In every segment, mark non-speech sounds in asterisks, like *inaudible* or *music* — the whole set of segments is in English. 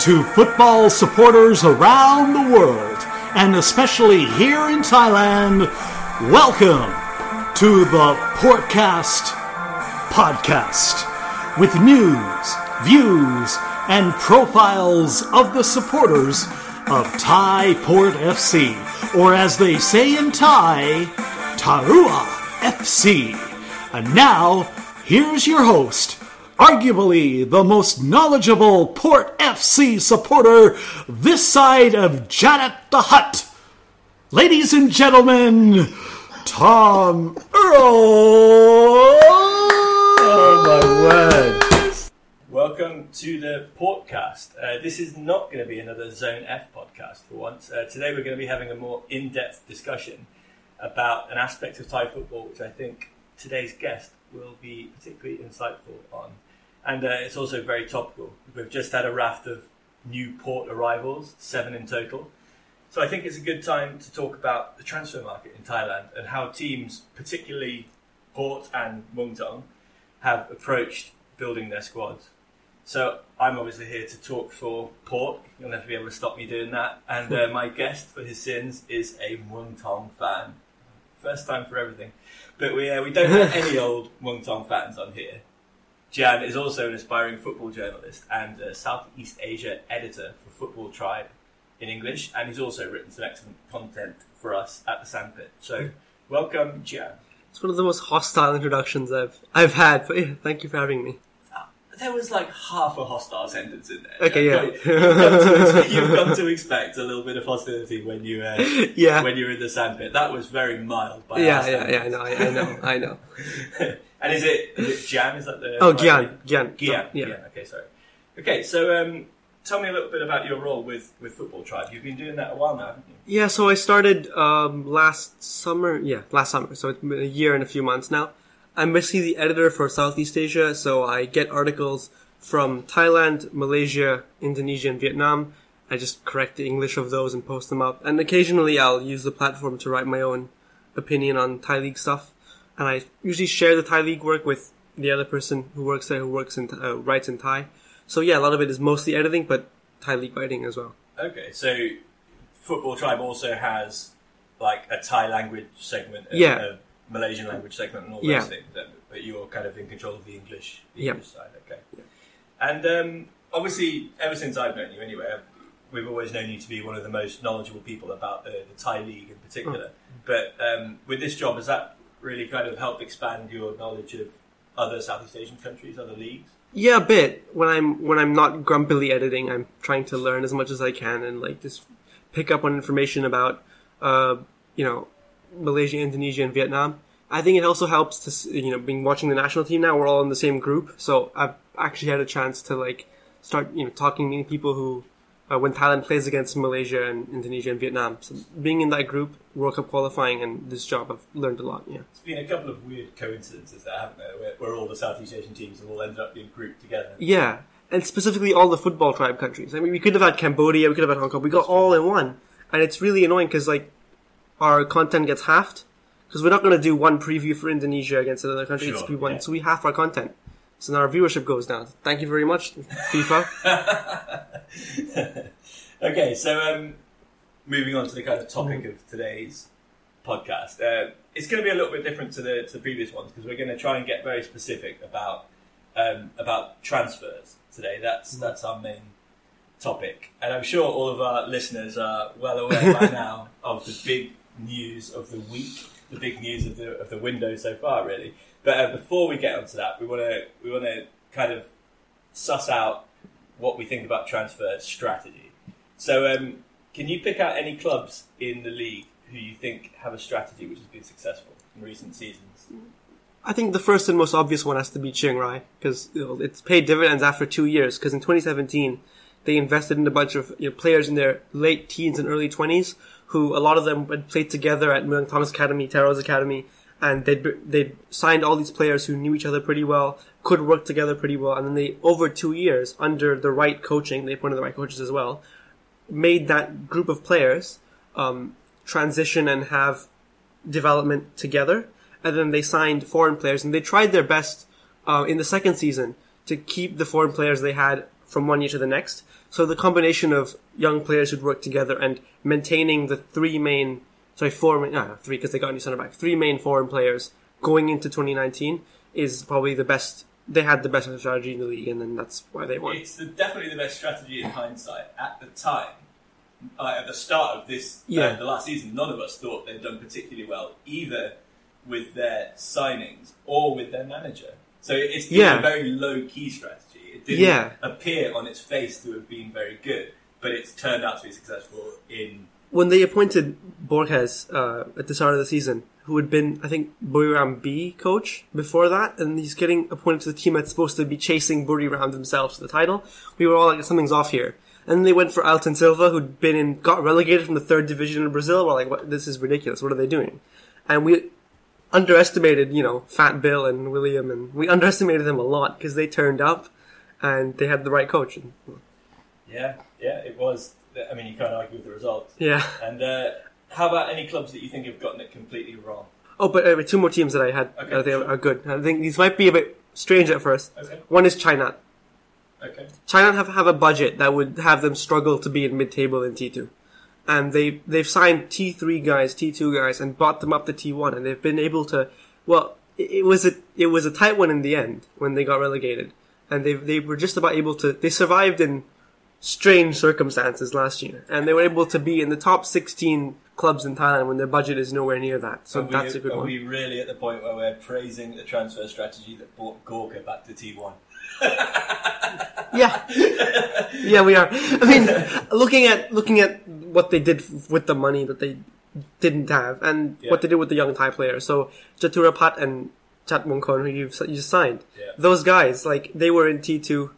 to football supporters around the world, and especially here in Thailand, welcome to the Portcast Podcast with news, views, and profiles of the supporters of Thai Port FC, or as they say in Thai, Tarua FC. And now, here's your host, arguably the most knowledgeable Port FC supporter this side of Janet the Hut. Ladies and gentlemen, Tom Earl. Oh my word. Welcome to the podcast. Uh, this is not going to be another Zone F podcast for once. Uh, today we're going to be having a more in depth discussion about an aspect of Thai football which I think today's guest will be particularly insightful on. And uh, it's also very topical. We've just had a raft of new port arrivals, seven in total. So I think it's a good time to talk about the transfer market in Thailand and how teams, particularly Port and Muangthong, have approached building their squads. So I'm obviously here to talk for Port. You'll never be able to stop me doing that. And uh, my guest for his sins is a Muangthong fan. First time for everything. But we, uh, we don't have any old Muangthong fans on here. Jan is also an aspiring football journalist and a Southeast Asia editor for Football Tribe in English, and he's also written some excellent content for us at the Sandpit. So, welcome, Jan. It's one of the most hostile introductions I've I've had, but yeah, thank you for having me. There was like half a hostile sentence in there. Okay, yeah. You've come, to, you've come to expect a little bit of hostility when you uh, Yeah. when you're in the sandpit. That was very mild. By Yeah, yeah, yeah. I know, I, I know, I know. *laughs* and is it is it Jan? Is that the Oh, Gian? Gian. Gian. Yeah. Gian. Okay, sorry. Okay, so um, tell me a little bit about your role with with Football Tribe. You've been doing that a while now, haven't you? Yeah, so I started um, last summer. Yeah, last summer. So it's been a year and a few months now. I'm basically the editor for Southeast Asia, so I get articles from Thailand, Malaysia, Indonesia, and Vietnam. I just correct the English of those and post them up. And occasionally I'll use the platform to write my own opinion on Thai League stuff. And I usually share the Thai League work with the other person who works there, who works in uh, writes in Thai. So yeah, a lot of it is mostly editing, but Thai League writing as well. Okay, so Football Tribe also has like a Thai language segment, and Yeah. a Malaysian language segment, and all Yeah. those things. But- you're kind of in control of the English, the Yeah. English side. Okay. And um, obviously, ever since I've known you, anyway, I've- we've always known you to be one of the most knowledgeable people about the, the Thai league in particular. Mm. But um, with this job, has that really kind of help expand your knowledge of other Southeast Asian countries, other leagues? Yeah, a bit. When I'm when I'm not grumpily editing, I'm trying to learn as much as I can and like just pick up on information about, uh, you know, Malaysia, Indonesia, and Vietnam. I think it also helps to you know being watching the national team now. We're all in the same group, so I've actually had a chance to like start you know talking meeting people who uh, when Thailand plays against Malaysia and Indonesia and Vietnam. So being in that group, World Cup qualifying, and this job, I've learned a lot. Yeah. It's been a couple of weird coincidences there, haven't there, where, where all the Southeast Asian teams have all ended up being grouped together. Yeah, and specifically all the football tribe countries. I mean, we could have had Cambodia, we could have had Hong Kong. We got all in one, and it's really annoying because like our content gets halved because we're not going to do one preview for Indonesia against another country. it's Sure, be one, yeah. so we half our content. So now our viewership goes down. Thank you very much, FIFA. *laughs* Okay, so um, moving on to the kind of topic of today's podcast, uh, it's going to be a little bit different to the to the previous ones because we're going to try and get very specific about um, about transfers today. That's that's our main topic, and I'm sure all of our listeners are well aware by *laughs* now of the big news of the week, the big news of the of the window so far, really. But uh, before we get onto that, we want to we want to kind of suss out what we think about transfer strategy. So, um, can you pick out any clubs in the league who you think have a strategy which has been successful in recent seasons? I think the first and most obvious one has to be Chiang Rai because you know, it's paid dividends after two years. Because in 2017, they invested in a bunch of you know, players in their late teens and early 20s who a lot of them had played together at Muang Thong's Academy, Tero's Academy, and they they signed all these players who knew each other pretty well, could work together pretty well, and then they over two years under the right coaching, they appointed the right coaches as well, made that group of players um, transition and have development together, and then they signed foreign players, and they tried their best uh, in the second season to keep the foreign players they had from one year to the next. So the combination of young players who'd work together and maintaining the three main, sorry, four, no, three because they got a new center back, three main foreign players going into 2019 is probably the best. They had the best strategy in the league, and then that's why they won. It's the, definitely the best strategy in hindsight. At the time, uh, at the start of this, Yeah. uh, the last season, none of us thought they'd done particularly well, either with their signings or with their manager. So it's been Yeah. a very low key strategy. It didn't Yeah. appear on its face to have been very good, but it's turned out to be successful in. When they appointed Borges uh, at the start of the season, who had been, I think, Buriram B coach before that, and he's getting appointed to the team that's supposed to be chasing Buriram themselves to the title, we were all like, something's off here. And they went for Ailton Silva, who'd been in, got relegated from the third division in Brazil. We're like, what, this is ridiculous. What are they doing? And we underestimated, you know, Fat Bill and William, and we underestimated them a lot because they turned up and they had the right coach. Yeah, yeah, it was. I mean, you can't argue with the results. yeah. And uh, how about any clubs that you think have gotten it completely wrong? Oh, but uh, two more teams that I had Okay, I think sure. are good. I think these might be a bit strange at first. Okay, One is Chainat. okay. Chainat have have a budget that would have them struggle to be in mid-table in T2, and they they've signed T3 guys, T2 guys, and brought them up to T1, and they've been able to. Well, it, it was a it was a tight one in the end when they got relegated, and they they were just about able to. They survived in strange circumstances last year, and they were able to be in the top 16 clubs in Thailand when their budget is nowhere near that. So are we, that's a good are one. we really at the point where we're praising the transfer strategy that brought Gorka back to T1? *laughs* Yeah, yeah, we are. I mean, looking at looking at what they did with the money that they didn't have, and Yeah. what they did with the young Thai players. So Jaturapat and Chat Mongkon, who you've you signed, Yeah. those guys, like they were in T two,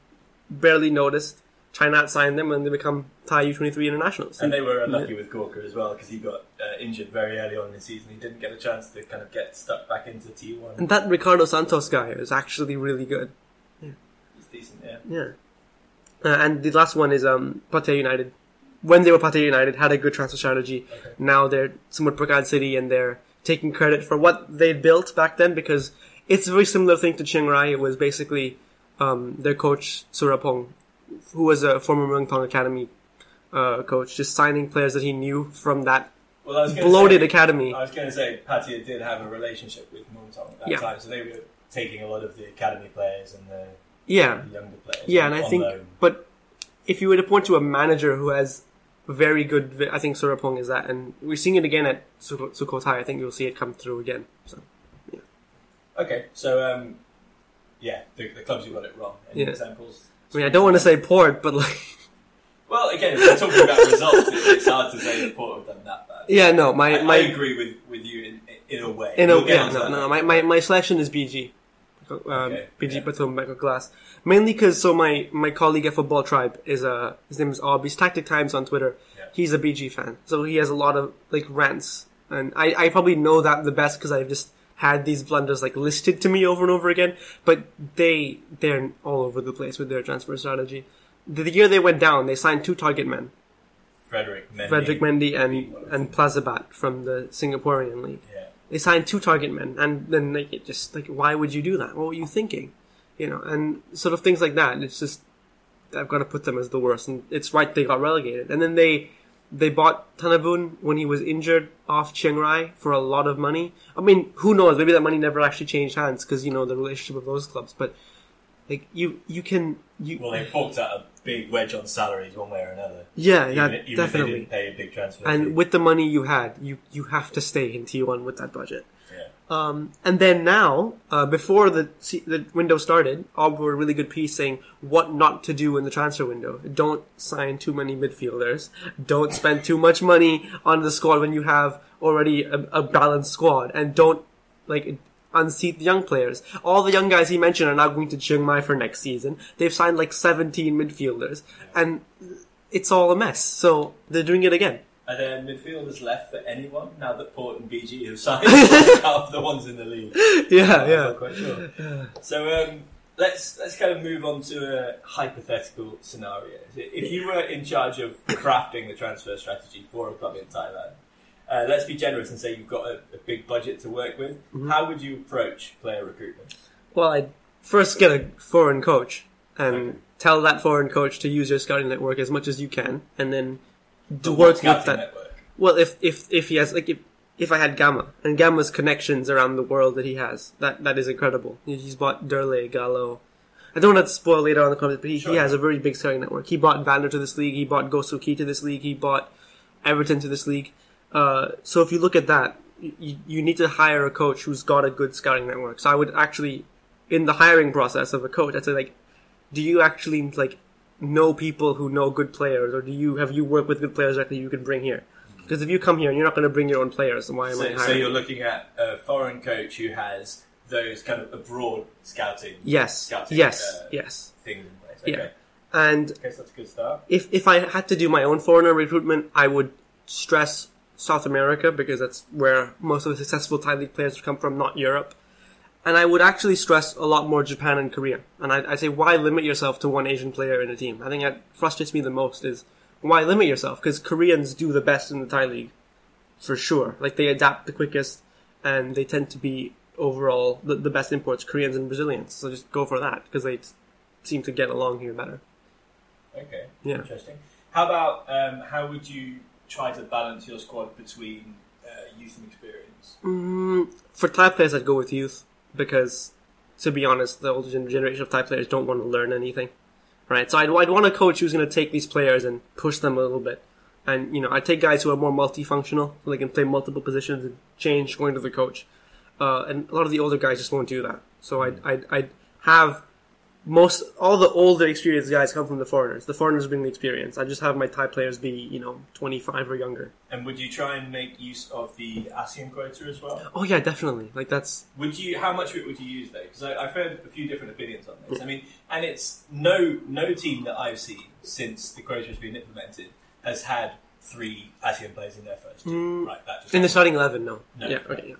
barely noticed. Chainat signed them, and they become Thai U twenty three internationals. And they were unlucky with Gorka as well because he got uh, injured very early on in the season. He didn't get a chance to kind of get stuck back into T1. And that Ricardo Santos guy is actually really good. Yeah. He's decent, yeah. Yeah. Uh, and the last one is um, Pattaya United. When they were Pattaya United, had a good transfer strategy. Okay. Now they're Samut Prakan City and they're taking credit for what they built back then because it's a very similar thing to Chiang Rai. It was basically um, their coach, Surapong, who was a former Thong Academy uh, coach, just signing players that he knew from that Well, bloated say, academy. I was going to say Pattaya did have a relationship with Muangthong at that Yeah. time, so they were taking a lot of the academy players and the, Yeah. the younger players. Yeah, and I think, loan. but if you were to point to a manager who has very good, I think Surapong is that, and we're seeing it again at Sukho- Sukhothai. I think you'll see it come through again. So Okay, so um, yeah, the, the clubs who got it wrong. Any Yeah. examples? I mean, I don't want to say Port, but like, *laughs* Well, again, if we're talking about results, it's hard to say that Port have done that bad. yeah, no, my I, my I agree with, with you in, in a way. in a, We'll yeah, onto no, no, my, my my selection is BG. Um, Okay, BG yeah. Batum Michael Glass. Mainly because so my, my colleague at Football Tribe is uh his name is. He's Tactic Times on Twitter. Yeah. He's a BG fan, so he has a lot of like rants, and I, I probably know that the best because I've just had these blunders like listed to me over and over again. But they they're all over the place with their transfer strategy. The, the year they went down, they signed two target men, Frederick Mendy. Frederick Mendy and and Plazibat from the Singaporean league Yeah. they signed two target men, and then like it just like why would you do that? What were you thinking? You know, and sort of things like that. It's just I've got to put them as the worst, and it's right they got relegated, and then they they bought Tanabun when he was injured off Chiang Rai for a lot of money. I mean, who knows? Maybe that money never actually changed hands because you know the relationship of those clubs, but. Like you, you can you Well, they forked out a big wedge on salaries one way or another. yeah Even, yeah even definitely. didn't pay a big transfer. fee. And with the money you had, you you have to stay in T1 with that budget. Um, and then now, uh, before the the window started, Ob wrote a really good piece saying what not to do in the transfer window. Don't sign too many midfielders. Don't spend too much money on the squad when you have already a, a balanced squad, and don't like unseat the young players. All the young guys he mentioned are now going to Chiang Mai for next season. They've signed like 17 midfielders, and it's all a mess. So they're doing it again. Are there midfielders left for anyone now that Port and BG have *laughs* signed *laughs* half the ones in the league? Yeah, yeah. quite sure. So um, let's let's kind of move on to a hypothetical scenario. If you were in charge of crafting the transfer strategy for a club in Thailand, uh, let's be generous and say you've got a, a big budget to work with. Mm-hmm. How would you approach player recruitment? Well, I'd first get a foreign coach and Okay. tell that foreign coach to use your scouting network as much as you can, and then do But work with that. network? Well, if if if he has like if if I had Gama and Gama's connections around the world that he has, that that is incredible. He's bought Derley, Gallo. I don't want to spoil later on the comments, but he, Sure. he has a very big scouting network. He bought Vander to this league. He bought Go Seul-ki to this league. He bought Everton to this league. Uh, so if you look at that, you, you need to hire a coach who's got a good scouting network. So I would actually, in the hiring process of a coach, I'd say like, do you actually like know people who know good players, or do you have you worked with good players that you can bring here? Because if you come here and you're not going to bring your own players, then why am I So, hiring? so you're looking at a foreign coach who has those kind of abroad scouting yes, scouting, yes, uh, yes. things in place. Yeah. Okay. And Okay, so that's a good start. if if I had to do my own foreigner recruitment, I would stress South America because that's where most of the successful Thai league players come from, not Europe. And I would actually stress a lot more Japan and Korea. And I, I say, why limit yourself to one Asian player in a team? I think that frustrates me the most is why limit yourself? Because Koreans do the best in the Thai league, for sure. Like they adapt the quickest, and they tend to be overall the, the best imports, Koreans and Brazilians. So just go for that because they seem to get along here better. Okay. Yeah. Interesting. How about um, how would you try to balance your squad between uh, youth and experience? Mm, for Thai players, I'd go with youth because, to be honest, the older generation of Thai players don't want to learn anything, right? So I'd, I'd want a coach who's going to take these players and push them a little bit, and you know, I'd take guys who are more multifunctional, so they can play multiple positions and change going to the coach. Uh, and a lot of the older guys just won't do that. So I'd, I'd, I'd have most all the older experienced guys come from the foreigners. The foreigners bring the experience. I just have my Thai players be you know 25 or younger. And would you try and make use of the ASEAN quota as well? Oh yeah, definitely. Like that's Would you? How much of it would you use though? Because I've heard a few different opinions on this. I mean, and it's no no team that I've seen since the quota has been implemented has had three ASEAN players in their first team. Mm, right, that just in the starting eleven. No. No, yeah. right, Okay. Yeah.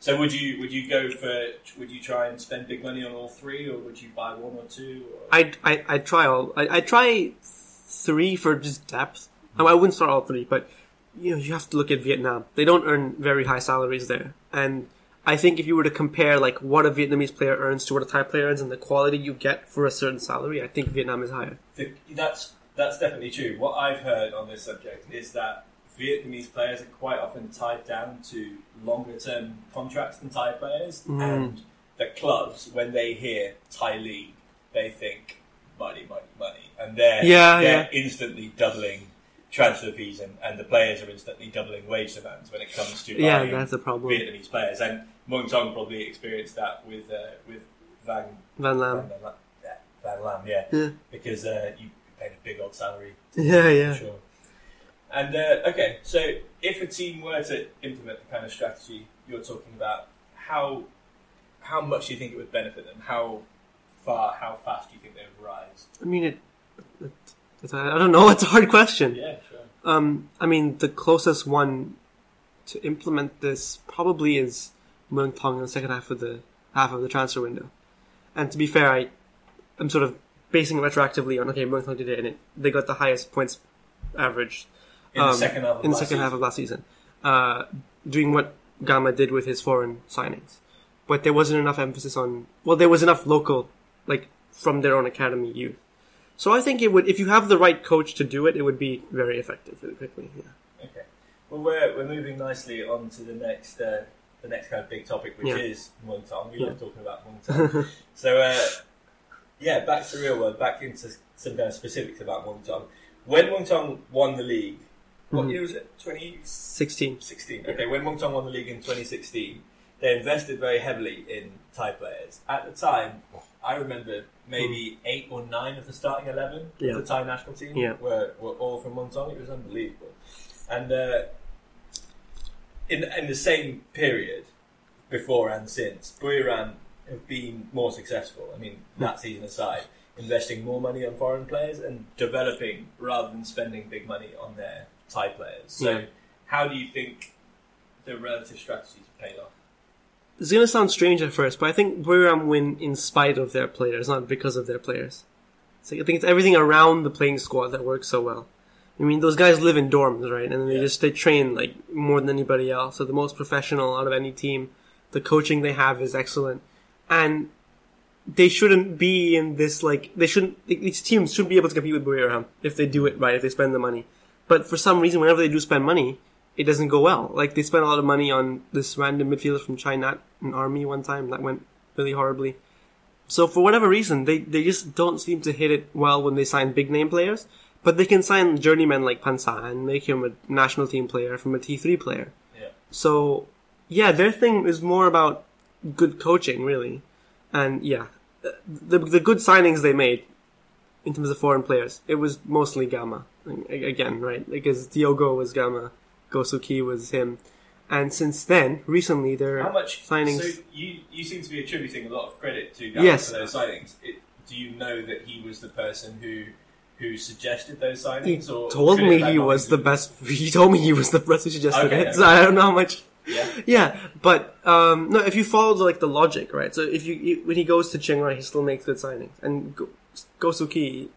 So would you would you go for would you try and spend big money on all three or would you buy one or two? I I I try all. I I try three for just depth. I, I wouldn't start all three, but you know you have to look at Vietnam. They don't earn very high salaries there, and I think if you were to compare like what a Vietnamese player earns to what a Thai player earns and the quality you get for a certain salary, I think Vietnam is higher. That's that's definitely true. What I've heard on this subject is that Vietnamese players are quite often tied down to longer term contracts than Thai players, Mm. and the clubs when they hear Thai league, they think money, money, money, and they're Yeah, they're instantly doubling transfer fees, and, and the players are instantly doubling wage demands when it comes to Yeah, that's a problem. Vietnamese players. And Muang Thong probably experienced that with uh, with Van Van Van, Lam. Yeah, Van Lam, yeah, Yeah. because uh, you paid a big old salary. Yeah, yeah. Sure. And uh, okay, so if a team were to implement the kind of strategy you're talking about, how how much do you think it would benefit them? How far, how fast do you think they would rise? I mean it. it it's, I don't know. *laughs* It's a hard question. Yeah, sure. Um, I mean, the closest one to implement this probably is Muang Thong in the second half of the half of the transfer window. And to be fair, I, I'm sort of basing it retroactively on okay, Muang Thong did it, and it, they got the highest points average In the um, second half of in the last second half season. of last season, uh, doing what Gama did with his foreign signings. But there wasn't enough emphasis on. Well, there was enough local, like from their own academy youth. So I think it would, if you have the right coach to do it, it would be very effective really quickly. Yeah. Okay. Well, we're, we're moving nicely on to the next uh, the next kind of big topic, which Yeah. is Muang Thong. We Yeah. love talking about Muang Thong. *laughs* so, uh, yeah, back to the real world, back into some kind of specifics about Muang Thong. When Muang Thong won the league, what Mhm. year was it? 2016? 16. Okay, when Muang Thong won the league in 2016, they invested very heavily in Thai players. At the time, I remember maybe eight or nine of the starting 11 Hmm. Yeah. of the Thai national team Yeah. were, were all from Muang Thong. It was unbelievable. And uh, in, in the same period, before and since, Buriram have been more successful. I mean, that season aside, investing more money on foreign players and developing rather than spending big money on their Thai players. So, Yeah. how do you think the relative strategies paid off? It's gonna sound strange at first, but I think Buriram win in spite of their players, not because of their players. So I think it's everything around the playing squad that works so well. I mean, those guys live in dorms, right? And they Yeah. just they train like more than anybody else. They're the most professional out of any team. The coaching they have is excellent, and they shouldn't be in this like they shouldn't these teams shouldn't be able to compete with Buriram if they do it right if they spend the money. But for some reason, whenever they do spend money, it doesn't go well. Like they spent a lot of money on this random midfielder from China, an army one time that went really horribly. So for whatever reason, they they just don't seem to hit it well when they sign big name players. But they can sign journeymen like Pansa and make him a national team player from a T3 player. Yeah. So, yeah, their thing is more about good coaching, really. And yeah, the the good signings they made in terms of foreign players, it was mostly Gama again, right? Because Diogo was Gama, Gosuki was him, and since then, recently, their How much signings. So you you seem to be attributing a lot of credit to Gama Yes. for those signings. It, do you know that he was the person who who suggested those he signings? Or told me he was the best. *laughs* He told me he was the best who suggested Okay, it. okay. So I don't know how much. Yeah. *laughs* Yeah, but um, no. If you follow the, like the logic, right? So if you, you when he goes to Chiang Rai, he still makes good signings, and Go, Gosuki,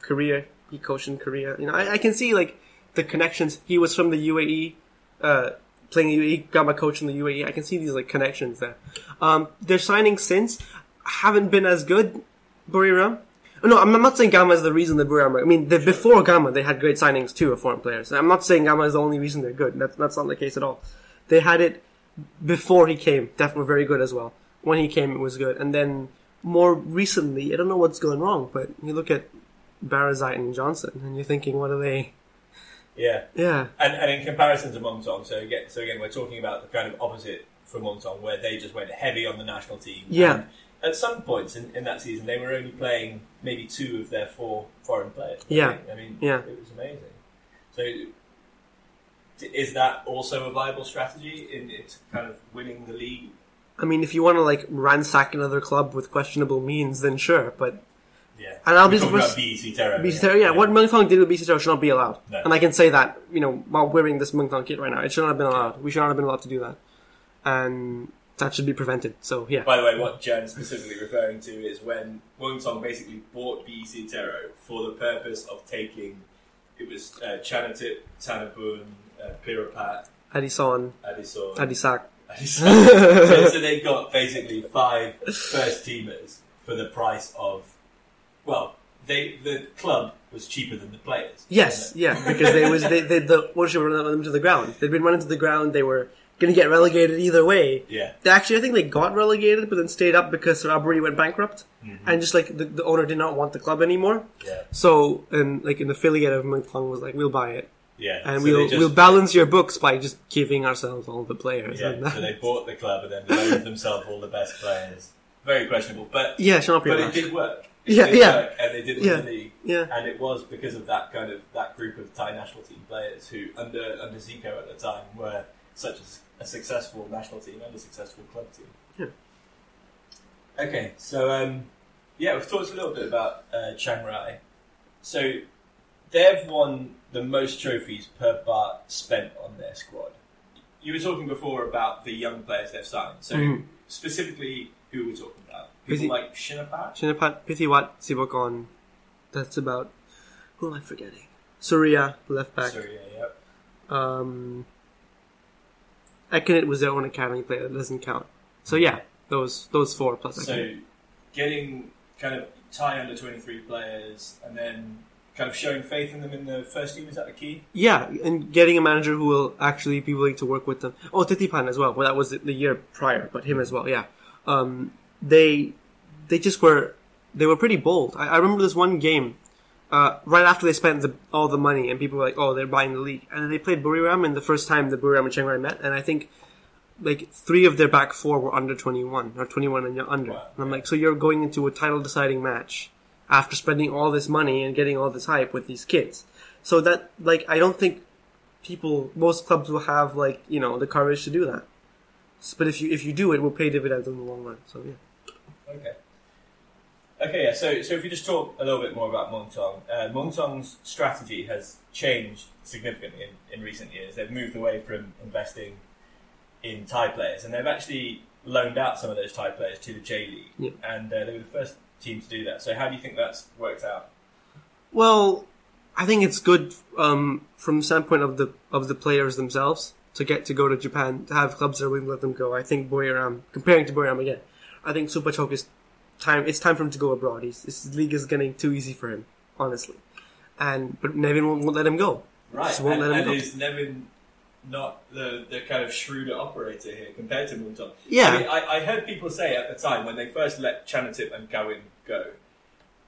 Korea, he coached in Korea. You know, I, I can see like the connections. He was from the UAE, uh, playing the UAE, got my coach in the UAE. I can see these like connections there. Um, their signings since haven't been as good. Buriram. No, I'm I'm not saying Gama is the reason that Buriram. I mean, the, before Gama, they had great signings too of foreign players. I'm not saying Gama is the only reason they're good. That's that's not the case at all. They had it before he came. Definitely very good as well. When he came, it was good, and then more recently, I don't know what's going wrong, but you look at Barazite and Johnson, and you're thinking, what are they? Yeah. Yeah, And, and in comparison to Muangthong, so again, so again, we're talking about the kind of opposite for Muangthong, where they just went heavy on the national team. Yeah. And at some points in, in that season, they were only playing maybe two of their four foreign players. Yeah. I mean, Yeah. it was amazing. So, is that also a viable strategy in it kind of winning the league? I mean, if you want to like ransack another club with questionable means, then sure, but Yeah. And I'll be about BEC Tero. BEC Tero, yeah, what Muangthong did with BEC Tero should not be allowed. No. And I can say that, you know, while wearing this Mung Muangthong kit right now. It should not have been allowed. We should not have been allowed to do that. And that should be prevented. So, yeah. By the way, what Jan's specifically referring to is when Muangthong basically bought BEC Tero for the purpose of taking, it was uh, Chanatip, Tanabun, uh, Pirapat, Addison, Adison, Adisak. *laughs* So, so they got basically five first teamers for the price of, well, they the club was cheaper than the players. Yes, yeah, because they was they, they the ownership run them to the ground. They'd been running to the ground. They were going to get relegated either way. Yeah. They actually, I think they got relegated, but then stayed up because Rabri went bankrupt, mm-hmm. and just like the, the owner did not want the club anymore. Yeah. So, and like an affiliate of Muangthong was like, "We'll buy it, Yeah. and So we'll just- we'll balance your books by just giving ourselves all the players." Yeah, so they bought the club and then loaned themselves all the best players. Very questionable, but yeah, be but it did work. It Yeah, did yeah. work, and they did win Yeah. the league. Yeah. and it was because of that kind of that group of Thai national team players who, under under Zico at the time, were such a successful national team and a successful club team. Yeah. Okay, so um, yeah, we've talked a little bit about uh, Chiang Rai. So they've won the most trophies per baht spent on their squad. You were talking before about the young players they've signed. So Mhm. specifically, who are we talking about? People it- like Shinapat? Shinapat, Pithiwat, Sivakorn. That's about who am I forgetting? Surya, left back. Surya, yep. Um, Ekinit was their own academy player. That doesn't count. So yeah, those those four plus So Ekinit. getting kind of Thai under 23 players and then kind of showing faith in them in the first team, is that the key? Yeah, and getting a manager who will actually be willing to work with them. Oh, Titipan as well. Well, that was the year prior, but him as well. Yeah, um, they they just were they were pretty bold. I, I remember this one game uh, right after they spent the, all the money, and people were like, "Oh, they're buying the league," and then they played Buriram, and the first time the Buriram and Chiang Rai met, and I think like three of their back four were under twenty one or twenty one and under. Wow. And I'm like, so you're going into a title deciding match after spending all this money and getting all this hype with these kids. So that like I don't think people most clubs will have like you know the courage to do that. But if you if you do, it will pay dividends in the long run. So yeah. Okay. Okay, yeah, so, so if we just talk a little bit more about Muangthong, uh, Muangthong's strategy has changed significantly in, in recent years. They've moved away from investing in Thai players, and they've actually loaned out some of those Thai players to the J League, Yeah. and uh, they were the first team to do that. So how do you think that's worked out? Well, I think it's good um, from the standpoint of the of the players themselves to get to go to Japan to have clubs that are willing to let them go. I think Buriram, comparing to Buriram again, I think Supachok is time. It's time for him to go abroad. He's, this league is getting too easy for him, honestly. And but Newin won't, won't let him go. Right, Just won't and, let him and go. is Newin not the, the kind of shrewder operator here compared to Muangthong? Yeah. I, mean, I, I heard people say at the time when they first let Chanatip and Kawin go,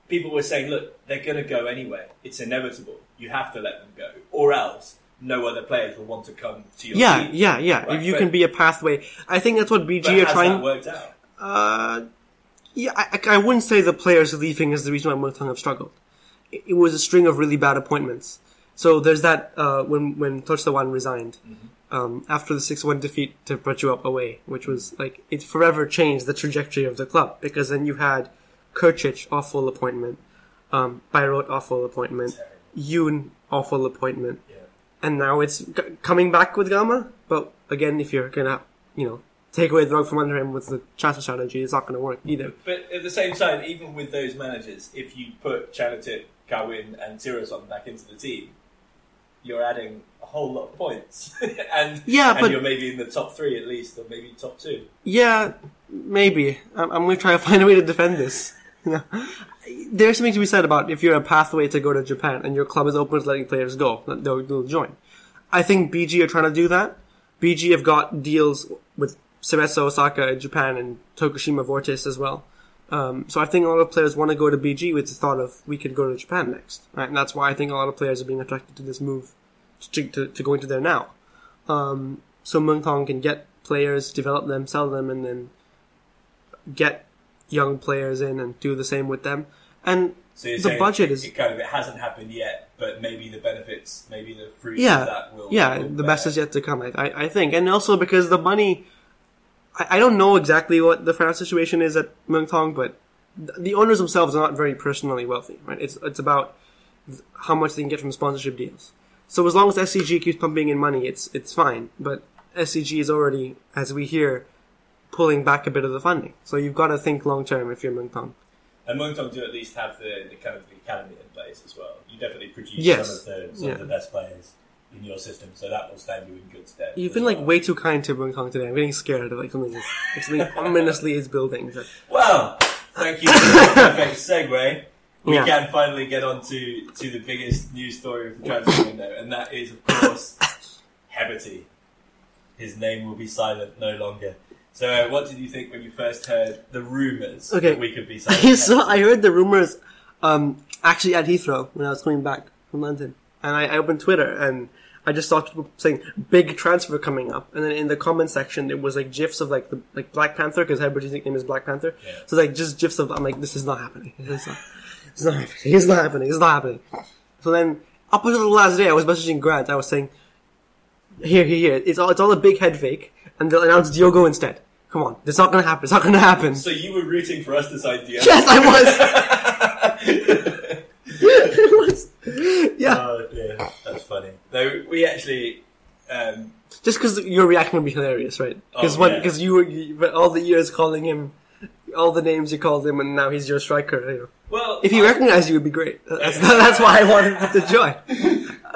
people were saying, look, they're going to go anyway. It's inevitable. You have to let them go, or else no other players will want to come to your Yeah, team. yeah, yeah. Right, if you but- can be a pathway, I think that's what BG are trying. that worked out? Uh, yeah, I, I wouldn't say the players leaving is the reason why Muangthong have struggled. It, it was a string of really bad appointments. So there's that uh, when when Totchtawan resigned um, after the six one defeat to Prachuap away, which was like it forever changed the trajectory of the club because then you had Kirchich awful appointment, um, Bayrot awful appointment, Yoon awful appointment, Yeah. and now it's g- coming back with Gama. But again, if you're gonna you know take away the rug from under him with the transfer strategy, it's not gonna work either. But at the same time, even with those managers, if you put Chanatip, Kawin, and Tirason back into the team, you're adding a whole lot of points, *laughs* and Yeah, and but- you're maybe in the top three at least, or maybe top two. Yeah, maybe. I'm, I'm going to try to *laughs* find a way to defend this. You know, there's something to be said about if you're a pathway to go to Japan and your club is open to letting players go, they'll, they'll join. I think BG are trying to do that. BG have got deals with Cerezo Osaka in Japan and Tokushima Vortis as well. Um, so I think a lot of players want to go to BG with the thought of we could go to Japan next, right? And that's why I think a lot of players are being attracted to this move to, to, to going to there now. Um, so Muangthong can get players, develop them, sell them, and then get young players in and do the same with them. And So the budget it, is it kind of it hasn't happened yet, but maybe the benefits, maybe the fruits yeah, of that will. yeah. will The bear. best is yet to come. I, I think, and also because the money, I, I don't know exactly what the financial situation is at Muangthong, but th- the owners themselves are not very personally wealthy. Right? It's it's about th- how much they can get from sponsorship deals. So as long as SCG keeps pumping in money, it's it's fine. But SCG is already, as we hear, pulling back a bit of the funding. So you've got to think long term if you're Muangthong. And Muangthong do at least have the, the kind of the academy in place as well. You definitely produce Yes. some of the some Yeah. of the best players in your system, so that will stand you in good stead. You've been like well. way too kind to Muangthong today. I'm getting scared of like something is like, something ominously is building. But- Well, thank you for the perfect segue. We Yeah. can finally get on to, to the biggest news story of the transfer window, and that is, of course, Heberty. His name will be silent no longer. So, uh, what did you think when you first heard the rumours Okay. that we could be silent? *laughs* I I heard the rumors, um, actually at Heathrow when I was coming back from London, and I, I opened Twitter and I just saw people saying big transfer coming up, and then in the comment section it was like gifs of like the like Black Panther because Heberty's nickname is Black Panther, Yeah. so like just gifs of I'm like this is not happening, it's not, it's not happening, it's not happening, it's not happening. So then up until the last day I was messaging Grant, I was saying, here, here, here, it's all it's all a big head fake, and they'll announce Diogo instead. Come on, it's not gonna happen. It's not gonna happen. So you were rooting for us this idea. Yes, I was. *laughs* was. Yeah. Oh dear, that's funny. No, we actually. Um, Just because your reaction would be hilarious, right? Because Oh, yeah. you were you, but all the years calling him, all the names you called him, and now he's your striker. You know. well, If he I- recognized you, it would be great. *laughs* That's, that's why I wanted him to join.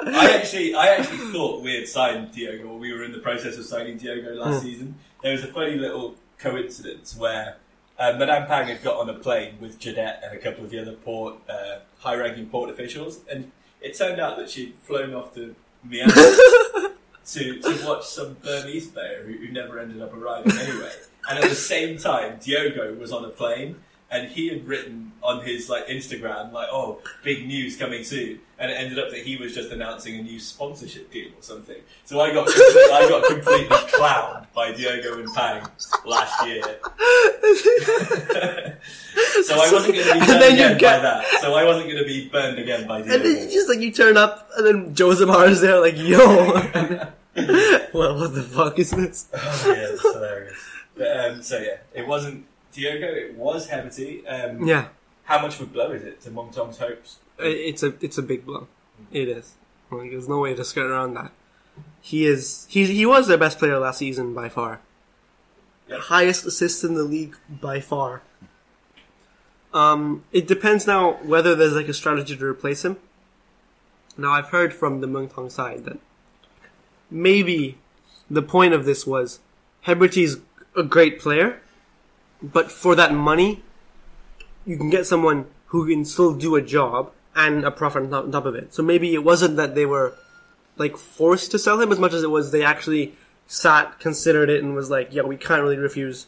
I actually, I actually thought we had signed Diogo, or we were in the process of signing Diogo last Hmm. season. There was a funny little coincidence where uh, Madame Pang had got on a plane with Jeanette and a couple of the other port, uh, high-ranking port officials, and it turned out that she'd flown off to Myanmar *laughs* to, to watch some Burmese player who, who never ended up arriving anyway. And at the same time, Diogo was on a plane, and he had written on his like Instagram like, "Oh, big news coming soon," and it ended up that he was just announcing a new sponsorship deal or something. So I got *laughs* I got completely clowned by Diogo and Pang last year. *laughs* so I wasn't going to be burned again get- by that. So I wasn't going to be burned again by Diogo. And then you just like you turn up, and then Josemar is there, like yo. *laughs* well, what the fuck is this? Oh, yeah, it's hilarious. But, um, so yeah, it wasn't Diogo. It was Heberty. Um, Yeah, How much of a blow is it to Muangthong's hopes? it's a it's a big blow. It is. Like, there's no way to skirt around that. He is he he was their best player last season by far. Highest assist in the league by far. Um, it depends now whether there's like a strategy to replace him. Now I've heard from the Muangthong side that maybe the point of this was Heberty's a great player, but for that money, you can get someone who can still do a job and a profit on top, of it. So maybe it wasn't that they were like forced to sell him as much as it was they actually sat, considered it, and was like, yeah, we can't really refuse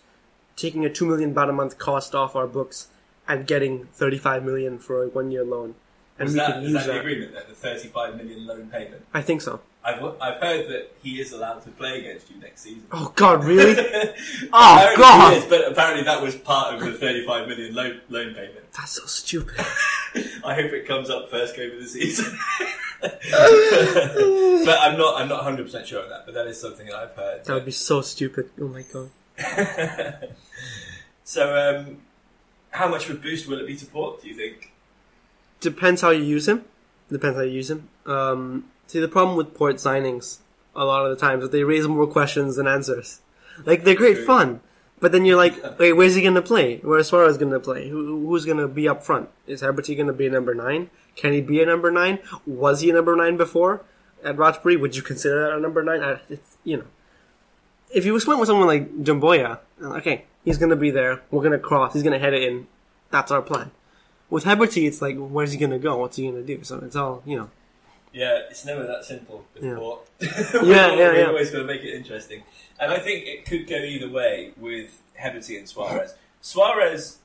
taking a two million baht a month cost off our books and getting thirty five million for a one year loan. And Is we that, can is use that the that. agreement then? The 35 million loan payment? I think so. I've, I've heard that he is allowed to play against you next season. Oh God, really? *laughs* apparently God. He is, but apparently that was part of the 35 million loan, loan payment. That's so stupid. *laughs* I hope it comes up first game of the season. *laughs* but I'm not. I'm not 100 percent sure on that. But that is something that I've heard. That would be so stupid. Oh my God. so, um, how much of a boost will it be to Port? Do you think? Depends how you use him. Depends how you use him. Um, see, the problem with port signings a lot of the times is they raise more questions than answers. Like they're great fun, but then you're like, wait, where's he gonna play? Where's Suarez gonna play? Who, who's gonna be up front? Is Heberty gonna be a number nine? Can he be a number nine? Was he a number nine before at Ratchaburi? Would you consider that a number nine? I, it's, you know, if you went with someone like Jumboya, okay, he's gonna be there. We're gonna cross. He's gonna head it in. That's our plan. With Heberty, it's like, where's he gonna go? What's he gonna do? So it's all, you know. Yeah, it's never that simple *laughs* Yeah. Yeah, yeah, yeah. always going to make it interesting, and I think it could go either way with Heberty and Suarez. Suarez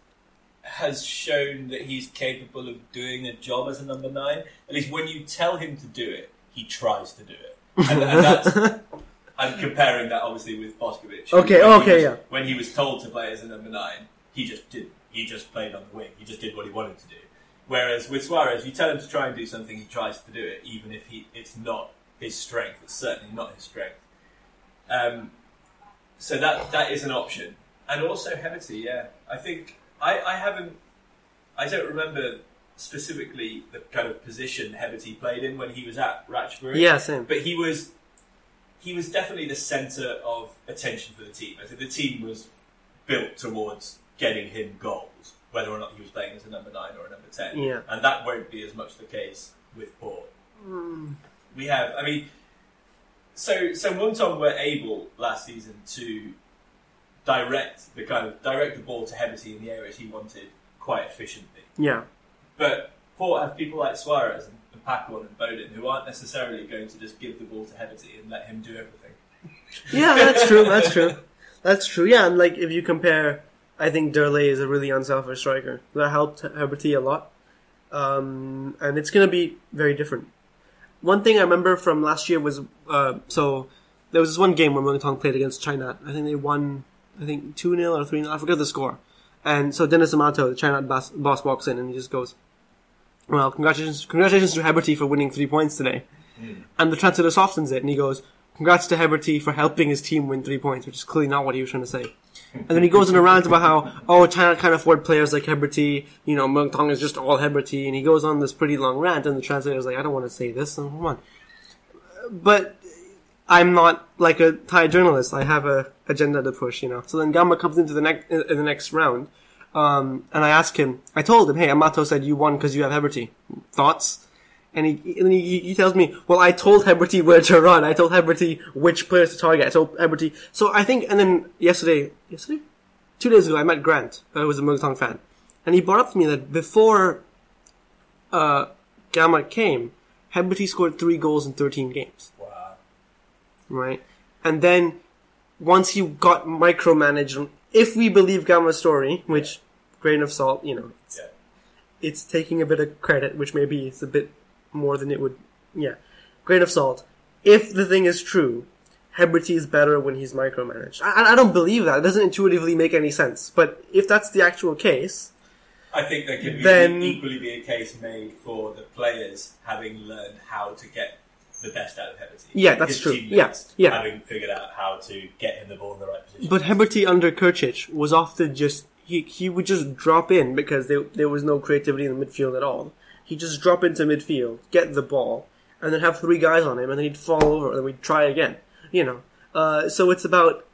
has shown that he's capable of doing a job as a number nine. At least when you tell him to do it, he tries to do it, and, and that's. *laughs* I'm comparing that obviously with Boskovic. Okay, okay, was- yeah. When he was told to play as a number nine, he just did. He just played on the wing. He just did what he wanted to do. Whereas with Suarez, you tell him to try and do something, he tries to do it, even if he it's not his strength. It's certainly not his strength. Um, so that that is an option, and also Heberty. Yeah, I think I, I haven't. I don't remember specifically the kind of position Heberty played in when he was at Ratchaburi. Yeah, same. But he was he was definitely the centre of attention for the team. I think the team was built towards getting him goals, whether or not he was playing as a number nine or a number ten. Yeah. And that won't be as much the case with Port. Hmm. We have I mean so so Muangthong were able last season to direct the kind of direct the ball to Heberty in the areas he wanted quite efficiently. Yeah. But Port have people like Suarez and, and and Bodin who aren't necessarily going to just give the ball to Heberty and let him do everything. Yeah, that's true. That's true. That's true. Yeah, and like if you compare, I think Derley is a really unselfish striker. That helped Heberty a lot, um, and it's going to be very different. One thing I remember from last year was uh, so there was this one game when Tong played against Chainat. I think they won, I think two 0 or three 0 I forget the score. And so Dennis Amato, the Chainat boss, boss, walks in and he just goes, "Well, congratulations, congratulations to Heberty for winning three points today." And the translator softens it and he goes, Congrats to Heberty for helping his team win three points, which is clearly not what he was trying to say. And then he goes in a rant about how, oh, Chainat can't afford players like Heberty, you know, Muangthong is just all Heberty, and he goes on this pretty long rant, and the translator's like, I don't want to say this, and come on. But I'm not like a Thai journalist, I have a agenda to push, you know. So then Gama comes into the next, in the next round, um, and I ask him, I told him, hey, Amato said you won because you have Heberty. Thoughts? And he, and he, he tells me, well, I told Heberty where to run. I told Heberty which players to target. I told Heberty. So I think, and then yesterday, yesterday? Two days ago, I met Grant, who was a Muangthong fan. And he brought up to me that before, uh, Gama came, Heberty scored three goals in 13 games. Wow. Right? And then, once he got micromanaged, if we believe Gama's story, which, grain of salt, you know, Yeah. it's taking a bit of credit, which maybe is a bit more than it would. Yeah, grain of salt. If the thing is true, Heberty is better when he's micromanaged. I, I don't believe that. It doesn't intuitively make any sense. But if that's the actual case, I think there could Then- equally be a case made for the players having learned how to get the best out of Heberty. Yeah, that's His true. Yeah, yeah. Having figured out how to get him the ball in the right position. but Heberty under Kirchich was often just he he would just drop in because there there was no creativity in the midfield at all. He'd just drop into midfield, get the ball, and then have three guys on him, and then he'd fall over, and then we'd try again. You know, uh, so it's about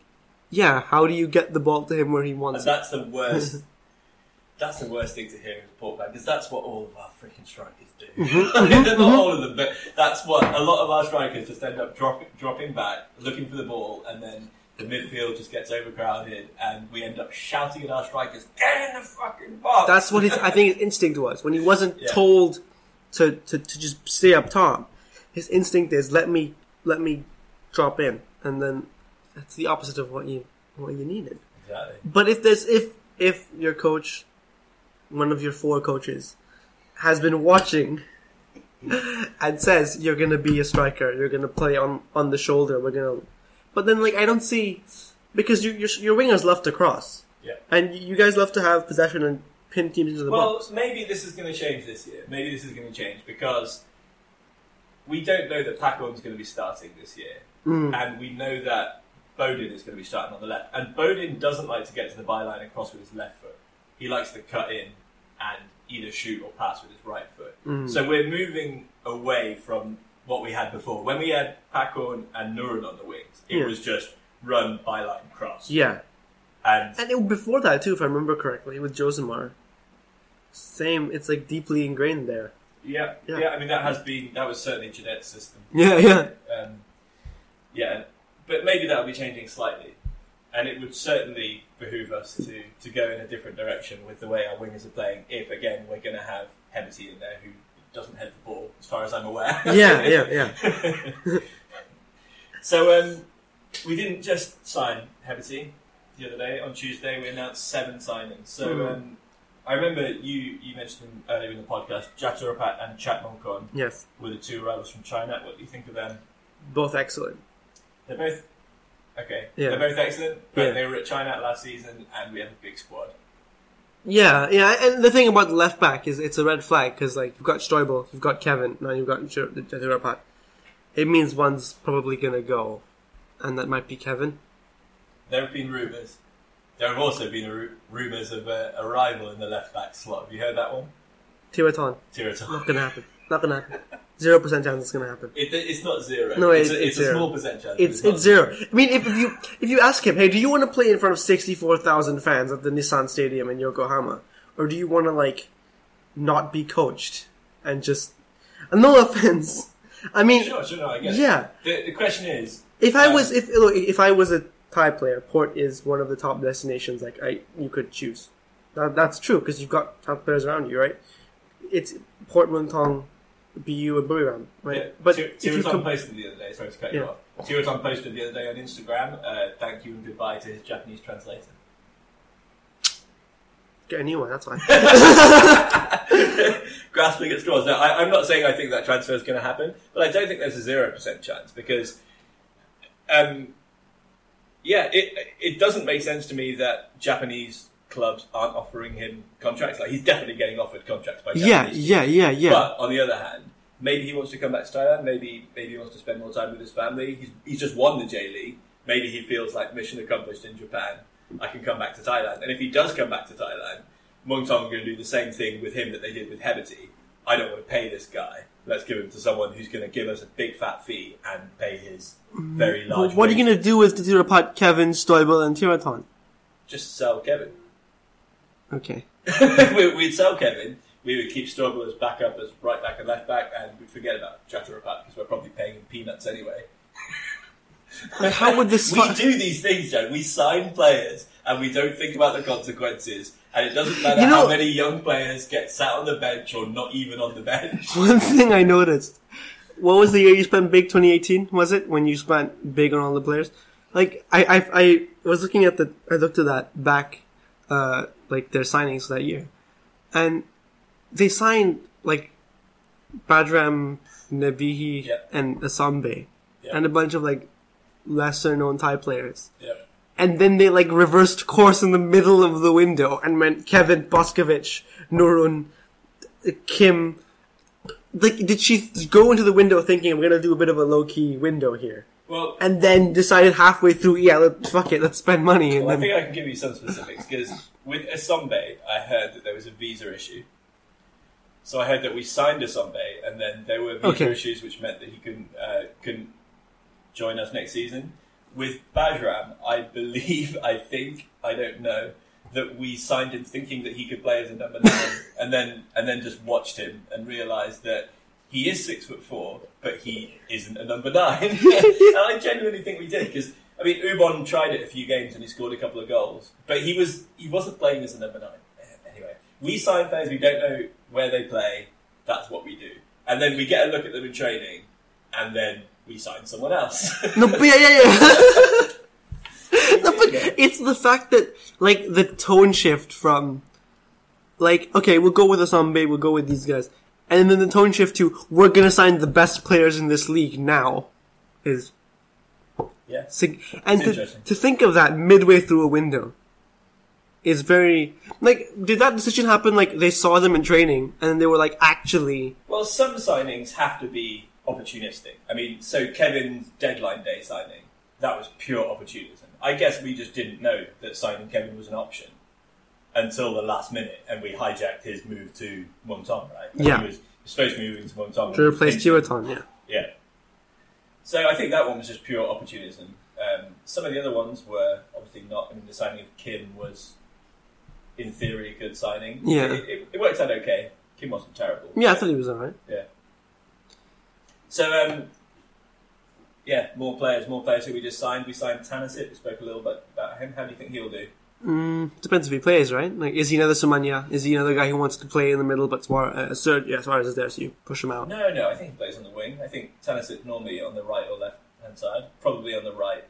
yeah, how do you get the ball to him where he wants And it? that's the worst. *laughs* that's the worst thing to hear in support back because that's what all of our freaking strikers do. Mm-hmm, *laughs* Not all of them, but that's what a lot of our strikers just end up drop, dropping back, looking for the ball, and then the midfield just gets overcrowded, and we end up shouting at our strikers, "Get in the fucking box!" That's what his, I think his instinct was when he wasn't Yeah. told to, to, to just stay up top. His instinct is let me let me drop in, and then that's the opposite of what you what you needed. exactly. But if there's if if your coach, one of your four coaches, has been watching *laughs* and says you're gonna be a striker, you're gonna play on on the shoulder, we're gonna, but then like I don't see because your your, your wingers love to cross, Yeah. and you guys love to have possession and pin teams into the Well, box. maybe this is going to change this year. Maybe this is going to change because we don't know that Pacorn's going to be starting this year, Mm. and we know that Bodin is going to be starting on the left. And Bodin doesn't like to get to the byline and cross with his left foot. He likes to cut in and either shoot or pass with his right foot. Mm. So we're moving away from what we had before. When we had Pacorn and Nurul on the wings, it Yeah. was just run byline cross. Yeah, And and it, before that too, if I remember correctly, with Josimar, same. It's like deeply ingrained there. yeah, Yeah. yeah, I mean that has been that was certainly Jadet's system. Yeah, yeah. Um, yeah, but maybe that'll be changing slightly, and it would certainly behoove us to, to go in a different direction with the way our wingers are playing. If again we're going to have Heberty in there who doesn't head the ball, as far as I'm aware. *laughs* Yeah, yeah, yeah. *laughs* so um, we didn't just sign Heberty the other day. On Tuesday, we announced seven signings. So Mhm. um, I remember you you mentioned them earlier in the podcast. Jaturapat and Chatmonkon Yes, were the two arrivals from Chainat. What do you think of them? both excellent. They're both okay. Yeah. They're both excellent, but Yeah. they were at Chainat last season, and we have a big squad. Yeah, yeah, and the thing about the left back is it's a red flag because like you've got Steuble, you've got Kevin, now you've got J- Jaturapat. It means one's probably gonna go, and that might be Kevin. There have been rumours. There have also been ru- rumours of a arrival in the left back slot. Have you heard that one? Tiraton, Tiraton. not gonna happen. Not gonna happen. Zero percent chance it's gonna happen. It, it's not zero. No, it's, it- a, it's it's a small percent chance. It's it's zero. I mean, if, if you if you ask him, hey, do you want to play in front of sixty four thousand fans at the Nissan Stadium in Yokohama, or do you want to like not be coached and just? and *laughs* No offense. I mean, Sure, sure, no, I it. yeah. The, the question is, If I Um, was if look, if I was a Thai player, Port is one of the top destinations like I you could choose. That, that's true because you've got top players around you, right? It's Port Muangthong, BU, and Buriram, right? yeah, but Tir- if you Tiraton posted the other day. Sorry to cut you Yeah. off. Tiraton posted the other day on Instagram. Uh, thank you and goodbye to his Japanese translator. get a new one. That's fine. *laughs* *laughs* grasping at straws. Now, I, I'm not saying I think that transfer is going to happen, but I don't think there's a zero percent chance because, um, yeah, it it doesn't make sense to me that Japanese clubs aren't offering him contracts. Like he's definitely getting offered contracts by Japanese yeah, Japanese. yeah, yeah, yeah. But on the other hand, maybe he wants to come back to Thailand. Maybe maybe he wants to spend more time with his family. He's he's just won the J League. Maybe he feels like mission accomplished in Japan. I can come back to Thailand. And if he does come back to Thailand, Muangthong are going to do the same thing with him that they did with Heberty. I don't want to pay this guy. Let's give him to someone who's going to give us a big fat fee and pay his very large. what are you gonna do with the Tirapat, Kevin, Steuble, and Tiraton? Just sell Kevin. Okay. *laughs* We- We'd sell Kevin. We would keep Steuble as backup, as right back and left back, and we'd forget about Jaturapat because we're probably paying him peanuts anyway. How would this? *laughs* We do these things, Joe. We sign players and we don't think about the consequences. And it doesn't matter You know- how many young players get sat on the bench or not even on the bench. *laughs* One thing I noticed. What was the year you spent big? 2018 was it when you spent big on all the players? Like I, I, I was looking at the, I looked at that back, uh, like their signings that year, and they signed like Bajram, Nebihi, Yeah. and Asambe, Yeah. and a bunch of like lesser known Thai players. Yeah. And then they like reversed course in the middle of the window and went Kevin Boskovich, Nurul, Kim. Like, did she go into the window thinking I'm gonna do a bit of a low key window here, Well, and then decided halfway through, yeah, let, fuck it, let's spend money, and well, I think I can give you some specifics because with Asombe, I heard that there was a visa issue. So I heard that we signed Asombe, and then there were visa Okay. issues, which meant that he couldn't uh, couldn't join us next season. With Bajram, I believe, *laughs* I think, I don't know, that we signed him thinking that he could play as a number nine, *coughs* and then and then just watched him and realised that he is six foot four, but he isn't a number nine. *laughs* and I genuinely think we did because I mean, Ubon tried it a few games and he scored a couple of goals, but he was he wasn't playing as a number nine. Anyway, we sign players we don't know where they play. That's what we do, and then we get a look at them in training, and then we sign someone else. No, but yeah, yeah, yeah. *laughs* no, but it's the fact that like the tone shift from like okay, we'll go with Asambe, we'll go with these guys, and then the tone shift to we're gonna sign the best players in this league now is yeah, sig- and to, to think of that midway through a window is very like did that decision happen like they saw them in training and they were like actually Well, some signings have to be opportunistic. I mean, so Kevin's deadline day signing, that was pure opportunism. I guess we just didn't know that signing Kevin was an option until the last minute, and we hijacked his move to Muangthong, right? Yeah. He was supposed to move into Muangthong. to replace Tiraton, yeah. Yeah. So I think that one was just pure opportunism. Um, some of the other ones were obviously not. I mean, the signing of Kim was, in theory, a good signing. Yeah. It, it, it worked out okay. Kim wasn't terrible. Yeah, I thought he was alright. Yeah. So, um, yeah, more players, more players who we just signed. We signed Tanasit. We spoke a little bit about him. How do you think he'll do? Mm, depends if he plays, right? Like, is he another Sumanya? Is he another guy who wants to play in the middle, but Suarez, uh, yeah, Suarez is there, so you push him out? No, no, I think he plays on the wing. I think Tanasit normally on the right or left hand side. Probably on the right.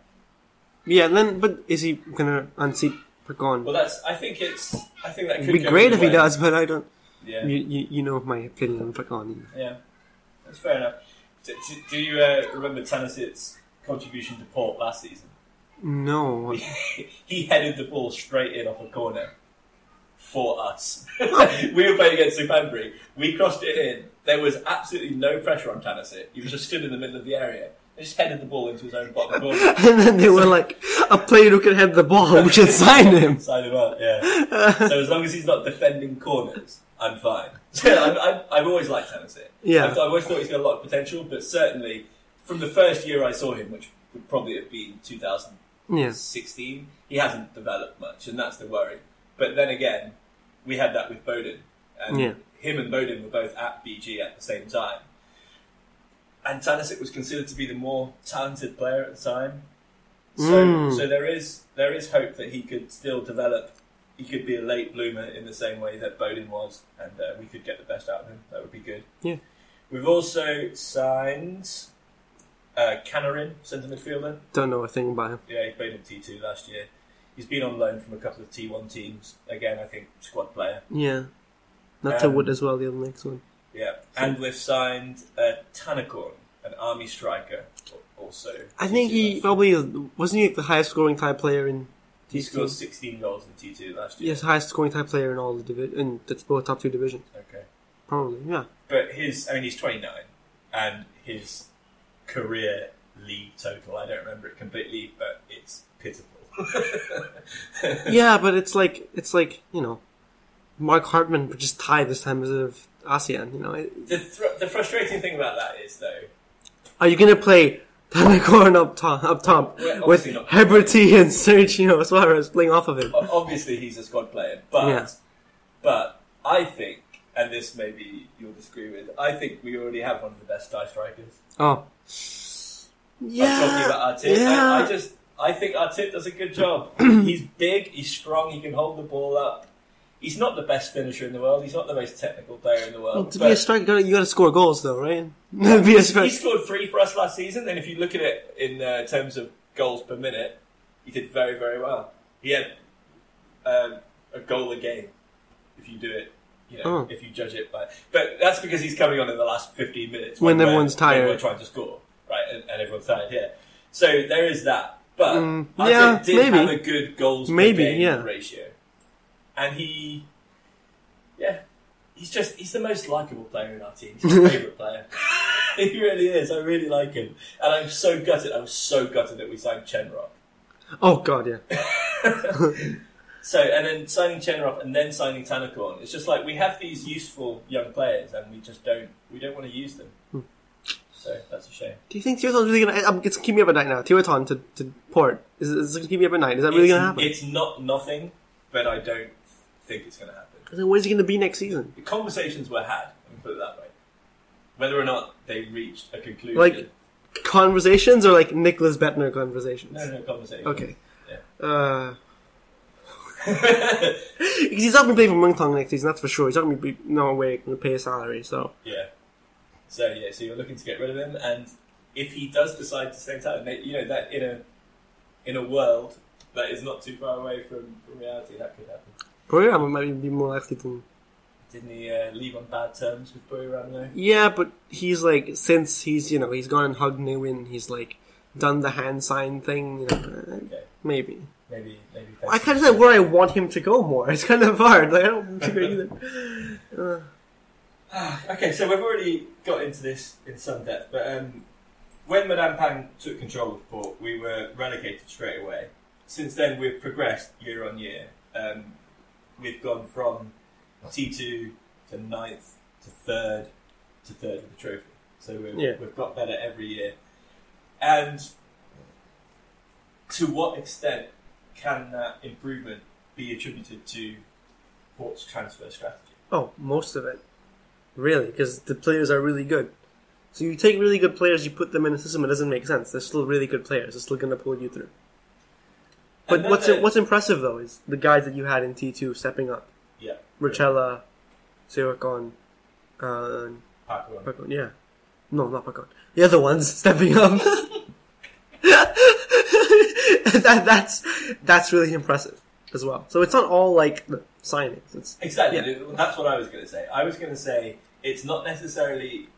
Yeah, then, but is he gonna unseat Pergon? Well, that's. I think it's. I think that could It'd be great if he does, but I don't. Yeah. You, you, you know my opinion on Pergon. Yeah, that's fair enough. Do, do- do you uh, remember Tanasit's contribution to Port last season? No. *laughs* he headed the ball straight in off a corner for us. *laughs* we were playing against St We crossed it in. There was absolutely no pressure on Tanasit. He was just stood in the middle of the area. He just headed the ball into his own bottom corner. *laughs* and then they were like, a player who can head the ball, we should sign him. *laughs* Sign him up, yeah. so as long as he's not defending corners, I'm fine. *laughs* I'm, I'm, I've always liked Tanasit. Yeah. I've, I've always thought he's got a lot of potential, but certainly from the first year I saw him, which would probably have been 2016, Yes. he hasn't developed much, and that's the worry. But then again, we had that with Bodin, and Yeah. him and Bodin were both at BG at the same time. And Tanasit was considered to be the more talented player at the time. So, Mm. so there is there is hope that he could still develop. He could be a late bloomer in the same way that Bodin was, and uh, we could get the best out of him. That would be good. Yeah. We've also signed uh, Canarin, centre midfielder. Don't know a thing about him. Yeah, he played in T2 last year. He's been on loan from a couple of T1 teams. Again, I think squad player. Yeah. Not to Um, Wood as well, the other next one. And we've signed uh, Tanakorn, an army striker, also. I think he probably wasn't he the highest scoring type player in He T2? scored 16 goals in T2 last year. Yes, highest scoring type player in all the divi- in both top two divisions. Okay. Probably, yeah. But his, I mean, he's 29, and his career league total, I don't remember it completely, but it's pitiful. *laughs* yeah, but it's like it's like you know, Mark Hartman just tied this time as of ASEAN. You know, It- The, thr- the frustrating thing about that is, though, are you gonna play Tanakorn up top, up top Well, with. Heberty and Sergio Suarez playing off of him? Obviously he's a squad player, but Yeah. but I think, and this maybe you'll disagree with, I think we already have one of the best die strikers. Oh, I'm talking yeah, about tip. yeah. I, I just I think tip does a good job. *clears throat* he's big, he's strong, he can hold the ball up. He's not the best finisher in the world. He's not the most technical player in the world. Well, to be a striker, you gotta, gotta score goals, though, right? *laughs* to he scored three for us last season, and if you look at it in uh, terms of goals per minute, he did very very well. He had um, a goal a game if you do it. You know, Oh. if you judge it by, but that's because he's coming on in the last fifteen minutes When we're- everyone's tired. When we're trying to score, right, and, and everyone's tired. Yeah, so there is that. But Mm, I yeah, did maybe. have a good goals Maybe, per game yeah. ratio, and he, yeah, he's just he's the most likable player in our team. He's my *laughs* favourite player. *laughs* he really is. I really like him, and I'm so gutted. I was so gutted that we signed Chenrop. Oh god, yeah. *laughs* So, and then signing Chenrop and then signing Tanakorn. It's just like we have these useful young players, and we just don't we don't want to use them. Hmm. So that's a shame. Do you think Tiraton's really gonna? Um, it's keep me up at night now. Tiraton to, to Port is, is it gonna keep me up at night? Is that really it's, gonna happen? It's not nothing, but I don't think it's going to happen. Then where's he gonna be next season? The conversations were had. Let me put it that way. Whether or not they reached a conclusion. Like, conversations or like Nicholas Bettner conversations? No, no conversation. Okay. Yeah. Uh, *laughs* because he's not going to play for Muangthong next season, that's for sure. He's not going to be no way going to pay a salary. So Yeah. So yeah, so you're looking to get rid of him, and if he does decide to stay town, you know that in a in a world that is not too far away from, from reality, that could happen. Buriram might be more likely to. Didn't he uh, leave on bad terms with Buriram though? Yeah, but he's like since he's you know he's gone and hugged Newin, he's like done the hand sign thing. You know, uh, Okay. maybe. Maybe, maybe. I kind of like where I want him to go more. *laughs* It's kind of hard. Like I don't want to go either. Uh, *sighs* Okay, so we've already got into this in some depth, but um, when Madame Pang took control of Port, we were relegated straight away. Since then, we've progressed year on year. Um, we've gone from T2 to ninth to third to third of the trophy. So we've, Yeah. we've got better every year. And to what extent can that improvement be attributed to Port's transfer strategy? oh, most of it, really, because the players are really good. So you take really good players, you put them in a system, it doesn't make sense. They're still really good players. They're still going to pull you through. But then what's what's impressive though is the guys that you had in T two stepping up. Yeah. Rochella, Sirikon, uh, Pakwan. Pakon, yeah. No, not Pakon. The other ones *laughs* stepping up. *laughs* that, that's that's really impressive as well. So it's not all like the signings. It's Exactly. Yeah. That's what I was going to say. I was going to say it's not necessarily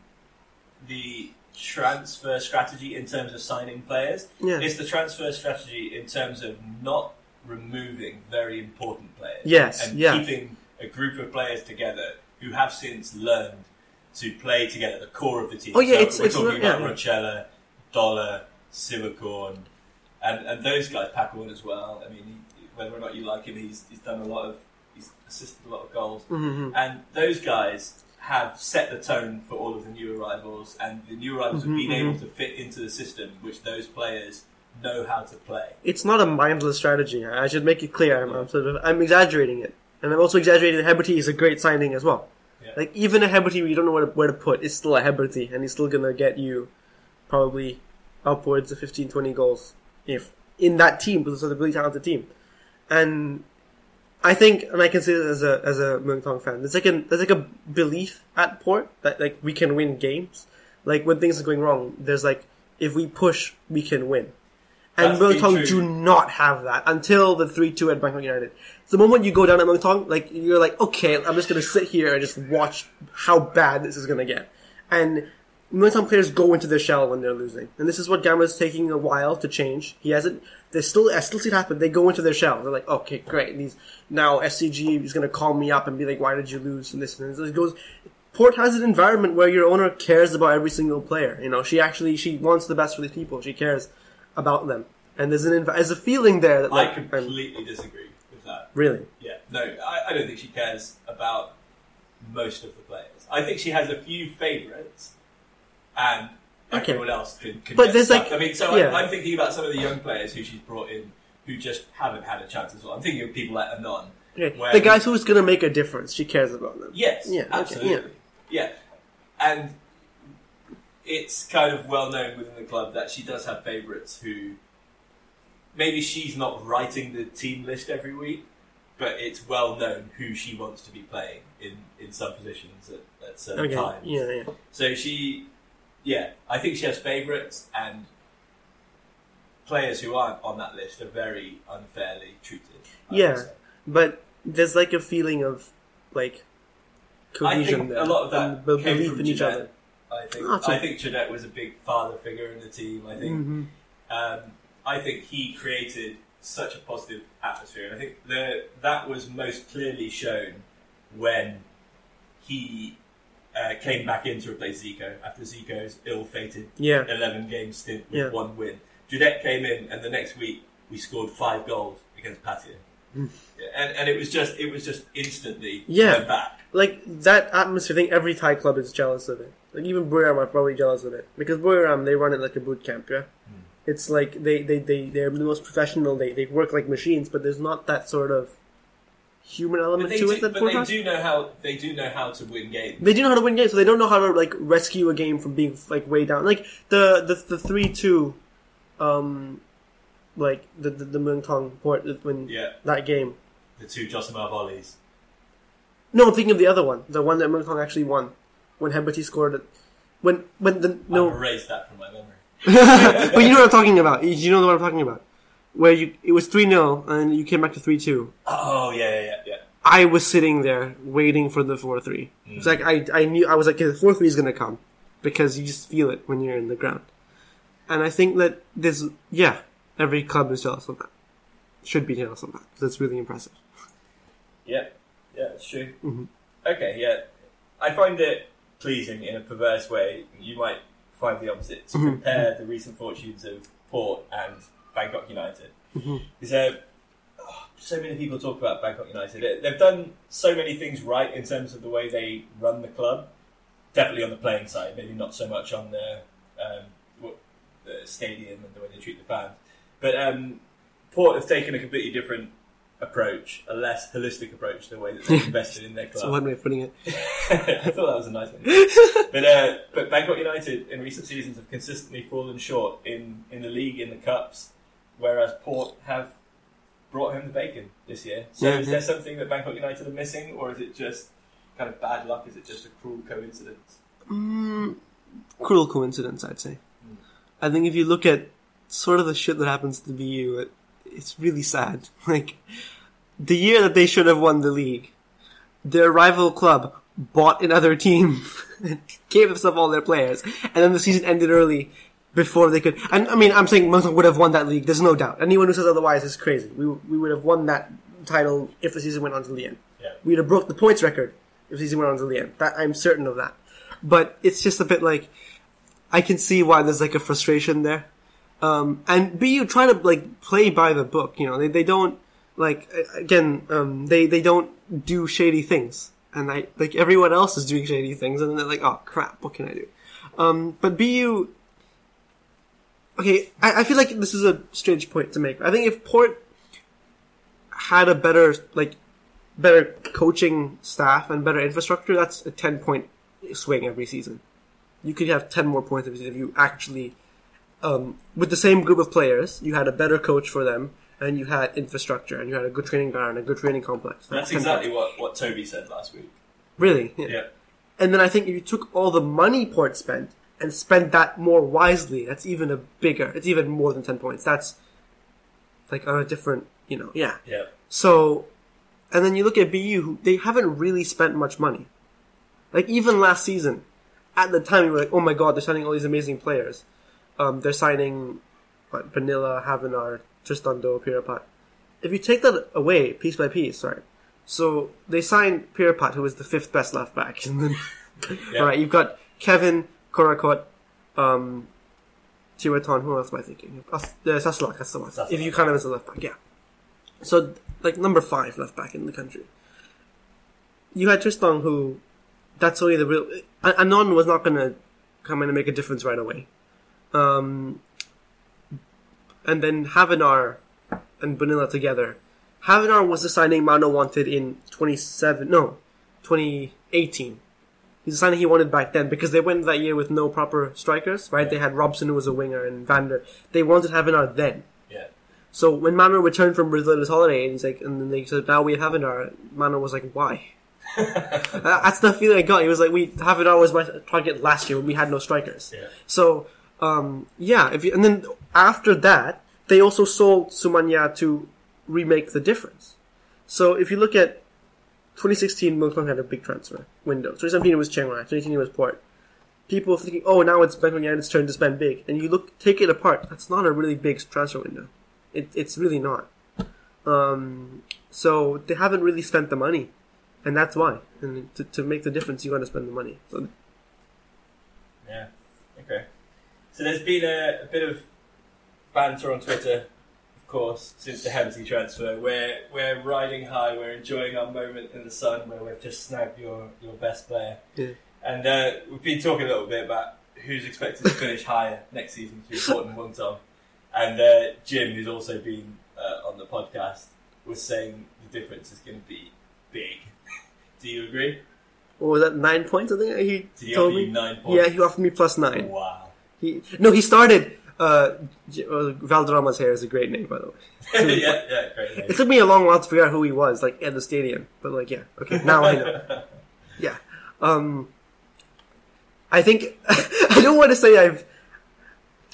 the transfer strategy in terms of signing players. Yeah. It's the transfer strategy in terms of not removing very important players. Yes, And yeah. keeping a group of players together who have since learned to play together, the core of the team. Oh, yeah, So it's- we're it's talking not- about yeah. Rochella, Dollar, Sivakorn, and, and those guys, Pacorn as well. I mean, he, whether or not you like him, he's, he's done a lot of, he's assisted a lot of goals. Mhm. And those guys have set the tone for all of the new arrivals, and the new arrivals have Mhm, been able mhm. to fit into the system which those players know how to play. it's not a mindless strategy. I should make it clear. I'm, I'm sort of I'm exaggerating it, and I'm also exaggerating that Heberty is a great signing as well. Yeah. Like even a Heberty you don't know where to, where to put, it's still a Heberty, and he's still gonna get you probably upwards of 15, 20 goals if in that team because it's a really talented team. And I think, and I can say this as a as a Muangthong fan, there's like a there's like a belief at Port that like we can win games. Like when things are going wrong, there's like if we push, we can win. And That's true. do not have that until the three two at Bangkok United. The moment you go down at Muangthong, like you're like, okay, I'm just gonna sit here and just watch how bad this is gonna get. And Muangthong players go into their shell when they're losing, and this is what Gama's taking a while to change. He hasn't. They still, I still see it happen. They go into their shell. They're like, okay, great. These now SCG is gonna call me up and be like, why did you lose? And this and this. It goes. Port has an environment where your owner cares about every single player. You know, she actually she wants the best for these people. She cares about them, and there's an there's a feeling there that I like I'm- completely disagree with that. really Yeah, no, I, I don't think she cares about most of the players. I think she has a few favourites, and Okay. everyone else can. can But there's, stuck. like- I mean, so yeah. I'm, I'm thinking about some of the young players who she's brought in who just haven't had a chance as well. I'm thinking of people like Anon. Okay. The guys who's gonna make a difference, she cares about them. Yes, Yeah, okay, absolutely. yeah. And it's kind of well known within the club that she does have favourites who maybe she's not writing the team list every week, but it's well known who she wants to be playing in, in some positions at, at certain Okay. times. Yeah, yeah. So she, yeah, I think she has favourites and players who aren't on that list are very unfairly treated. I Yeah. But there's like a feeling of like I cohesion think there. a lot of that came belief from in each Jadet. other. I think Oh, I think Jadet was a big father figure in the team. I think hmm um, I think he created such a positive atmosphere, and I think the, that was most clearly shown when he uh, came back in to replace Zico after Zico's ill-fated Yeah. 11-game stint with Yeah. one win. Jadet came in, and the next week we scored five goals against Pattaya. Hmm. And, and it was just it was just instantly Yeah. back. Like that atmosphere. I think every Thai club is jealous of it. Like even Buriram are probably jealous of it because Buriram they run it like a boot camp. Yeah. Hmm. It's like they, they, they, they're the most professional, they, they work like machines, but there's not that sort of human element to do, it that but they do know how they do know how to win games. They do know how to win games, so they don't know how to like rescue a game from being like way down. Like the the the three two, um, like the the, the Muangthong port when Yeah, that game. the two Josimar volleys. No, I'm thinking of the other one, the one that Muangthong actually won when Heberty scored it. When when the I've no, erased that from my memory. *laughs* but you know what I'm talking about. You know what I'm talking about. Where you it was three 0 and you came back to three two. Oh yeah, yeah, yeah, yeah. I was sitting there waiting for the four three. It's like I I knew I was like the four three is gonna come because you just feel it when you're in the ground. And I think that this yeah every club is jealous of that. Should be jealous of that. That's really impressive. Yeah, yeah, it's true. Mhm. Okay, yeah. I find it pleasing in a perverse way. You might find the opposite to Mhm. compare the recent fortunes of Port and Bangkok United. Mhm. Is there oh, so many people talk about Bangkok United? They- They've done so many things right in terms of the way they run the club. Definitely on the playing side, maybe not so much on the, um, what, the stadium and the way they treat the fans. But um, Port have taken a completely different approach, a less holistic approach to the way that they've *laughs* invested in their That's club. one way of putting it. *laughs* I thought that was a nice one. *laughs* but uh, but Bangkok United in recent seasons have consistently fallen short in, in the league, in the cups, whereas Port have brought home the bacon this year. So Yeah, is yeah. there something that Bangkok United are missing, or is it just kind of bad luck? Is it just a cruel coincidence? Mm, cruel coincidence, I'd say. Mm. I think if you look at sort of the shit that happens to BU, it, it's really sad. *laughs* Like, the year that they should have won the league, their rival club bought another team and *laughs* gave themselves all their players, and then the season ended early before they could. And I mean, I'm saying Muangthong would have won that league. There's no doubt. Anyone who says otherwise is crazy. We we would have won that title if the season went on to the end. Yeah. We'd have broke the points record if the season went on to the end. That I'm certain of that. But it's just a bit like I can see why there's like a frustration there. Um, and BU try to like play by the book. You know, they they don't like again um, they they don't do shady things, and I like everyone else is doing shady things, and then they're like, oh crap, what can I do? Um, but BU. Okay, I, I feel like this is a strange point to make. I think if Port had a better like better coaching staff and better infrastructure, that's a ten point swing every season. You could have ten more points every season if you actually, um, with the same group of players, you had a better coach for them, and you had infrastructure, and you had a good training ground, and a good training complex. That's 10 exactly what, what Toby said last week. really. Yeah. And then I think if you took all the money Port spent and spend that more wisely, that's even a bigger. It's even more than ten points. That's like on a different, you know, yeah. Yeah. So, and then you look at BU, who they haven't really spent much money. Like even last season, at the time you were like, oh my god, they're signing all these amazing players. Um, they're signing what, Bonilla, Havenar, Tristan Do, Pirapat. If you take that away piece by piece, right? So they signed Pirapat, who was the fifth best left back, *laughs* and then Yeah. right, you've got Kevin Korakot, um. Who else am I thinking? Uh, Sasalak, that's the one. Sasalak. If you count him as a left back, yeah. So like number five left back in the country. You had Tristan, who that's only the real. An- Anon was not going to come in and make a difference right away. Um, and then Havenar and Bonilla together. Havenar was the signing Mano wanted in 27, no, 2018. He's the signing he wanted back then because they went that year with no proper strikers, right? They had Robson who was a winger and Vander. They wanted Havenar then. Yeah. So when Mano returned from Brazil his holiday, and he's like, and then they said, now we have Havenar. Mano was like, why? *laughs* Uh, That's the feeling I got. He was like, we Havenar was my target last year when we had no strikers. Yeah. So, um, yeah, if you, and then after that, they also sold Sumanya to remake the difference. So if you look at 2016, Muangthong had a big transfer window. 2017 it was Chiang Rai. 2018 it was Port. People thinking, oh, now it's Bangkok United's turn to spend big. And you look, take it apart. That's not a really big transfer window. It, it's really not. Um, so they haven't really spent the money, and that's why. And to, to make the difference, you got to spend the money. So Yeah. Okay. So there's been a, a bit of banter on Twitter, course, since the Heberty transfer. We're we're riding high. We're enjoying our moment in the sun where we've just snagged your your best player. Yeah. And uh, we've been talking a little bit about who's expected to finish higher next season through *laughs* and Muangthong. And uh, Jim, who's also been uh, on the podcast, was saying the difference is going to be big. *laughs* Do you agree? What was that? Nine points, I think he Did he told me. you nine points? Yeah, he offered me plus nine. Wow. He no, he started. Uh, uh, Valderrama's hair is a great name, by the way. *laughs* yeah, yeah, great. name. It took me a long while to figure out who he was, like at the stadium. But like, yeah, okay, now I know. *laughs* Yeah, um, I think *laughs* I don't want to say I've.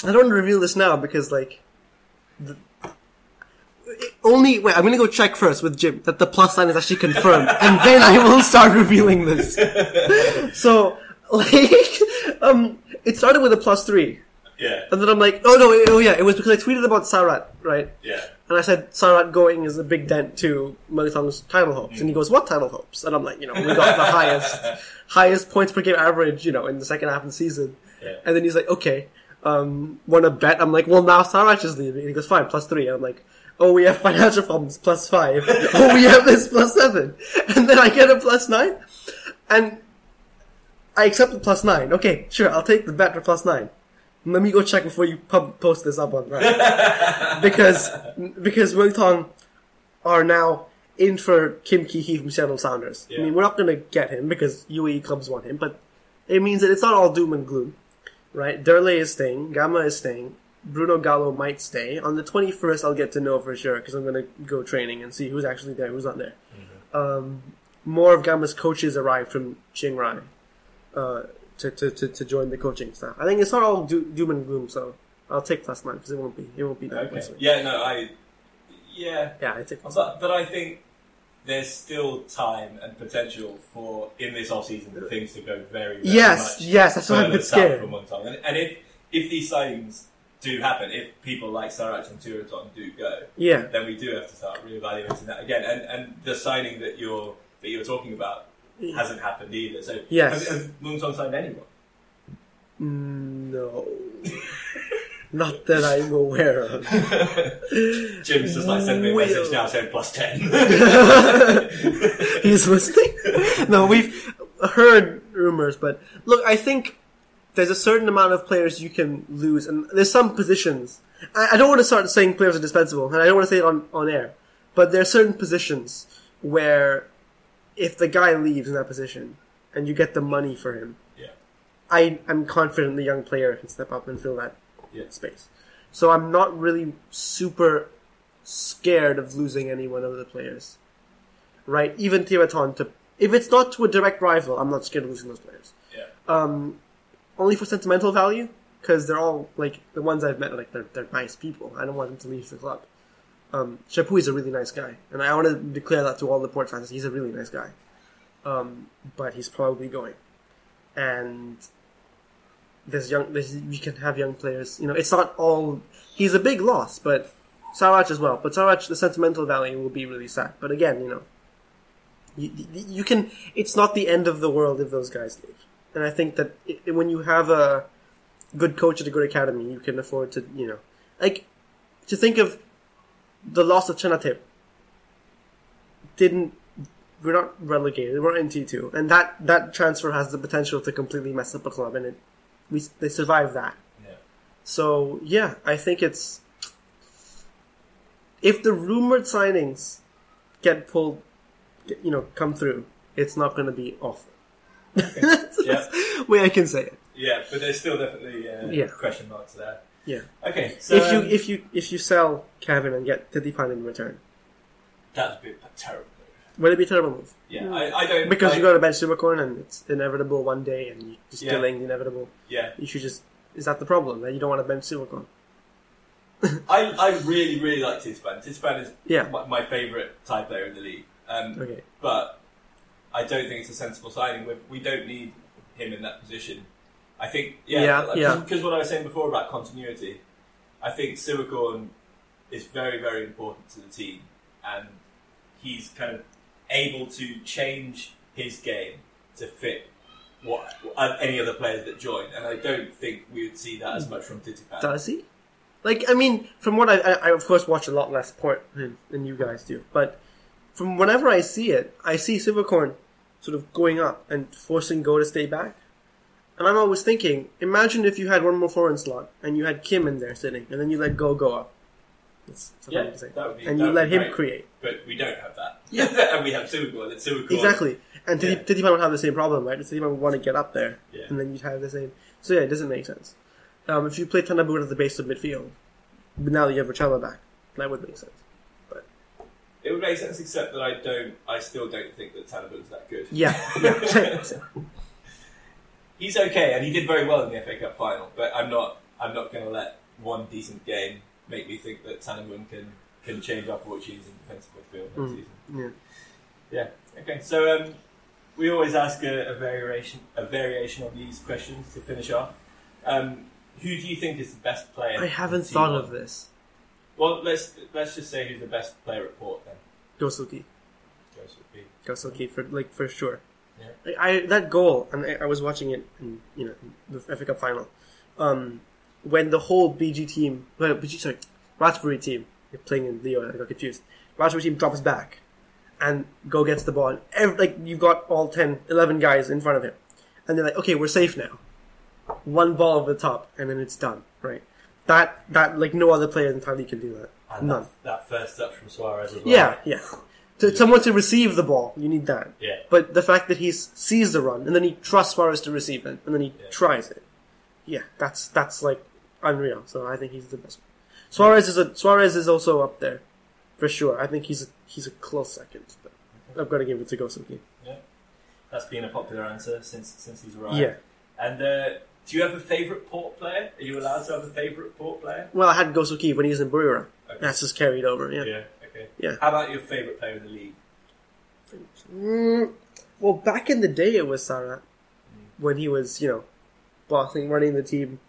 I don't want to reveal this now because like, the, only wait. I'm gonna go check first with Jim that the plus sign is actually confirmed, and then I will start revealing this. so like, um, it started with a plus three. Yeah, And then I'm like, oh no, oh yeah, it was because I tweeted about Sarat, right? yeah. And I said Sarat going is a big dent to Muangthong's title hopes. And he goes, what title hopes? And I'm like, you know, we got the *laughs* highest, highest points per game average, you know, in the second half of the season. Yeah. And then he's like, okay, um, want to bet? I'm like, well now Sarat is leaving. And he goes, fine, plus three. And I'm like, oh we have *laughs* financial problems, plus five. *laughs* oh we have this, plus seven. And then I get a plus nine. And I accept the plus nine. Okay, sure, I'll take the bet for plus nine. Let me go check before you pub- post this up on right. *laughs* because because Muangthong are now in for Kim Ki Hee from Seattle Sounders. I mean, we're not going to get him because UAE clubs want him, but it means that it's not all doom and gloom, right? Derley is staying, Gama is staying, Bruno Gallo might stay. On the 21st, I'll get to know for sure because I'm going to go training and see who's actually there, who's not there. Um, more of Gama's coaches arrived from Chiang Rai uh, to, to, to, to join the coaching staff. I think it's not all do- doom and gloom, so I'll take plus nine because it won't be. It won't be that Okay. Yeah, no, I. Yeah, Yeah, I take but, but I think there's still time and potential for in this off season for things to go very, very Yes, yes, that's why I'm a bit scared. from Muangthong. And, and if if these signings do happen, if people like Sarach and Tiraton do go, Yeah, then we do have to start reevaluating that again. And and the signing that you're that you're talking about hasn't happened either. So Yes. has, has Muangthong signed anyone? Mm, no, *laughs* not that I'm aware of. *laughs* Jim's just like sent me a message now saying plus ten. *laughs* He's listening. No, we've heard rumors, but look, I think there's a certain amount of players you can lose, and there's some positions. I, I don't want to start saying players are dispensable, and I don't want to say it on, on air, but there are certain positions where if the guy leaves in that position and you get the money for him, yeah. I am confident the young player can step up and fill that Yeah. space. So I'm not really super scared of losing any one of the players. Right? Even Tiraton to if it's not to a direct rival, I'm not scared of losing those players. Yeah. Um, only for sentimental value, because they're all like the ones I've met. Like they're they're nice people. I don't want them to leave the club. Um, is a really nice guy, and I want to declare that to all the Port fans. He's a really nice guy, um, but he's probably going. And there's young. You can have young players. You know, it's not all. He's a big loss, but Sarach as well. But Sarach, the sentimental value will be really sad. But again, you know, you, you can. It's not the end of the world if those guys leave. And I think that i when you have a good coach at a good academy, you can afford to, you know, like to think of the loss of Chanathip. Didn't we're not relegated. We're in T two, and that that transfer has the potential to completely mess up a club, and it we they survived that. Yeah. So yeah, I think it's if the rumored signings get pulled, get- you know, come through, it's not going to be awful. *laughs* That's Yeah. way I can say it. Yeah, but there's still definitely uh, Yeah. question marks there. Yeah. Okay, so if you um, if you if you sell Kevin and get Titipan in return, that'd be a terrible move. would it be a terrible move? Yeah, I, I don't Because I, you got to bench Sivakorn and it's inevitable one day, and you're just Yeah. delaying the inevitable. Yeah, You should just is that the problem that you don't want to bench Sivakorn? *laughs* I, I really really like Titipan. Titipan is Yeah. my, my favourite Thai player in the league. Um, Okay. but I don't think it's a sensible signing. We, we don't need him in that position. I think, yeah, Yeah, yeah. Because what I was saying before about continuity, I think Siwakorn is very, very important to the team, and he's kind of able to change his game to fit what any other players that join. And I don't think we would see that as hmm. much from Titipan. Does he? Like, I mean, from what I, I, I of course watch a lot less port than, than you guys do, but from whenever I see it, I see Sivakorn sort of going up and forcing Go to stay back. And I'm always thinking, imagine if you had one more foreign slot and you had Kim in there sitting, and then you let Go go up. That's, Yeah, what I'm saying. that would be. And you let him great. create. But we don't have that. Yeah. *laughs* and we have and Sivakorn. Exactly. And Yeah. Titi would have the same problem, right? Titipan would want to get up there, Yeah. and then you'd have the same. So yeah, it doesn't make sense. Um, if you play Tanaboon at the base of midfield, but now that you have Rochella back, that would make sense. But It would make sense, except that I don't. I still don't think that Tanaboon's that good. Yeah, *laughs* yeah. *laughs* He's okay, and he did very well in the FA Cup final. But I'm not. I'm not going to let one decent game make me think that Tanaboon can can change our fortunes in defensive midfield next Mm. season. yeah. Yeah. Okay. So um, we always ask a, a variation a variation of these questions to finish off. Um, who do you think is the best player? I haven't thought of this. Well, let's let's just say who's the best player at Port then. Go Seul-ki. Joseph B. Go Seul-ki for like for sure. Yeah. I, I that goal, and I, I was watching it in you know the FA Cup final. Um, when the whole BG team, well, BG sorry, Ratchaburi team, you're playing in Leo, I got confused. Ratchaburi team drops back, and Go gets the ball. And ev like you've got all 10, 11 guys in front of him, and they're like, okay, we're safe now. One ball over the top, and then it's done. Right. That that like no other player in the league can do that. And None. that, that first touch from Suarez as well. Yeah, yeah. To, someone to receive the ball, you need that. Yeah. But the fact that he sees the run and then he trusts Suarez to receive it and then he Yeah. tries it, yeah, that's that's like unreal. So I think he's the best. Suarez is a Suarez is also up there, for sure. I think he's a, he's a close second. But I've got to give it to Go Seul-ki. That's been a popular answer since since he's arrived. Yeah. And uh, do you have a favourite port player? Are you allowed to have a favourite port player? Well, I had Go Seul-ki when he was in Buriram. Okay. That's just carried over. Yeah. Yeah. Okay. Yeah. How about your favourite player in the league? Mm, well, back in the day, it was Sarach when he was you know bossing, running the team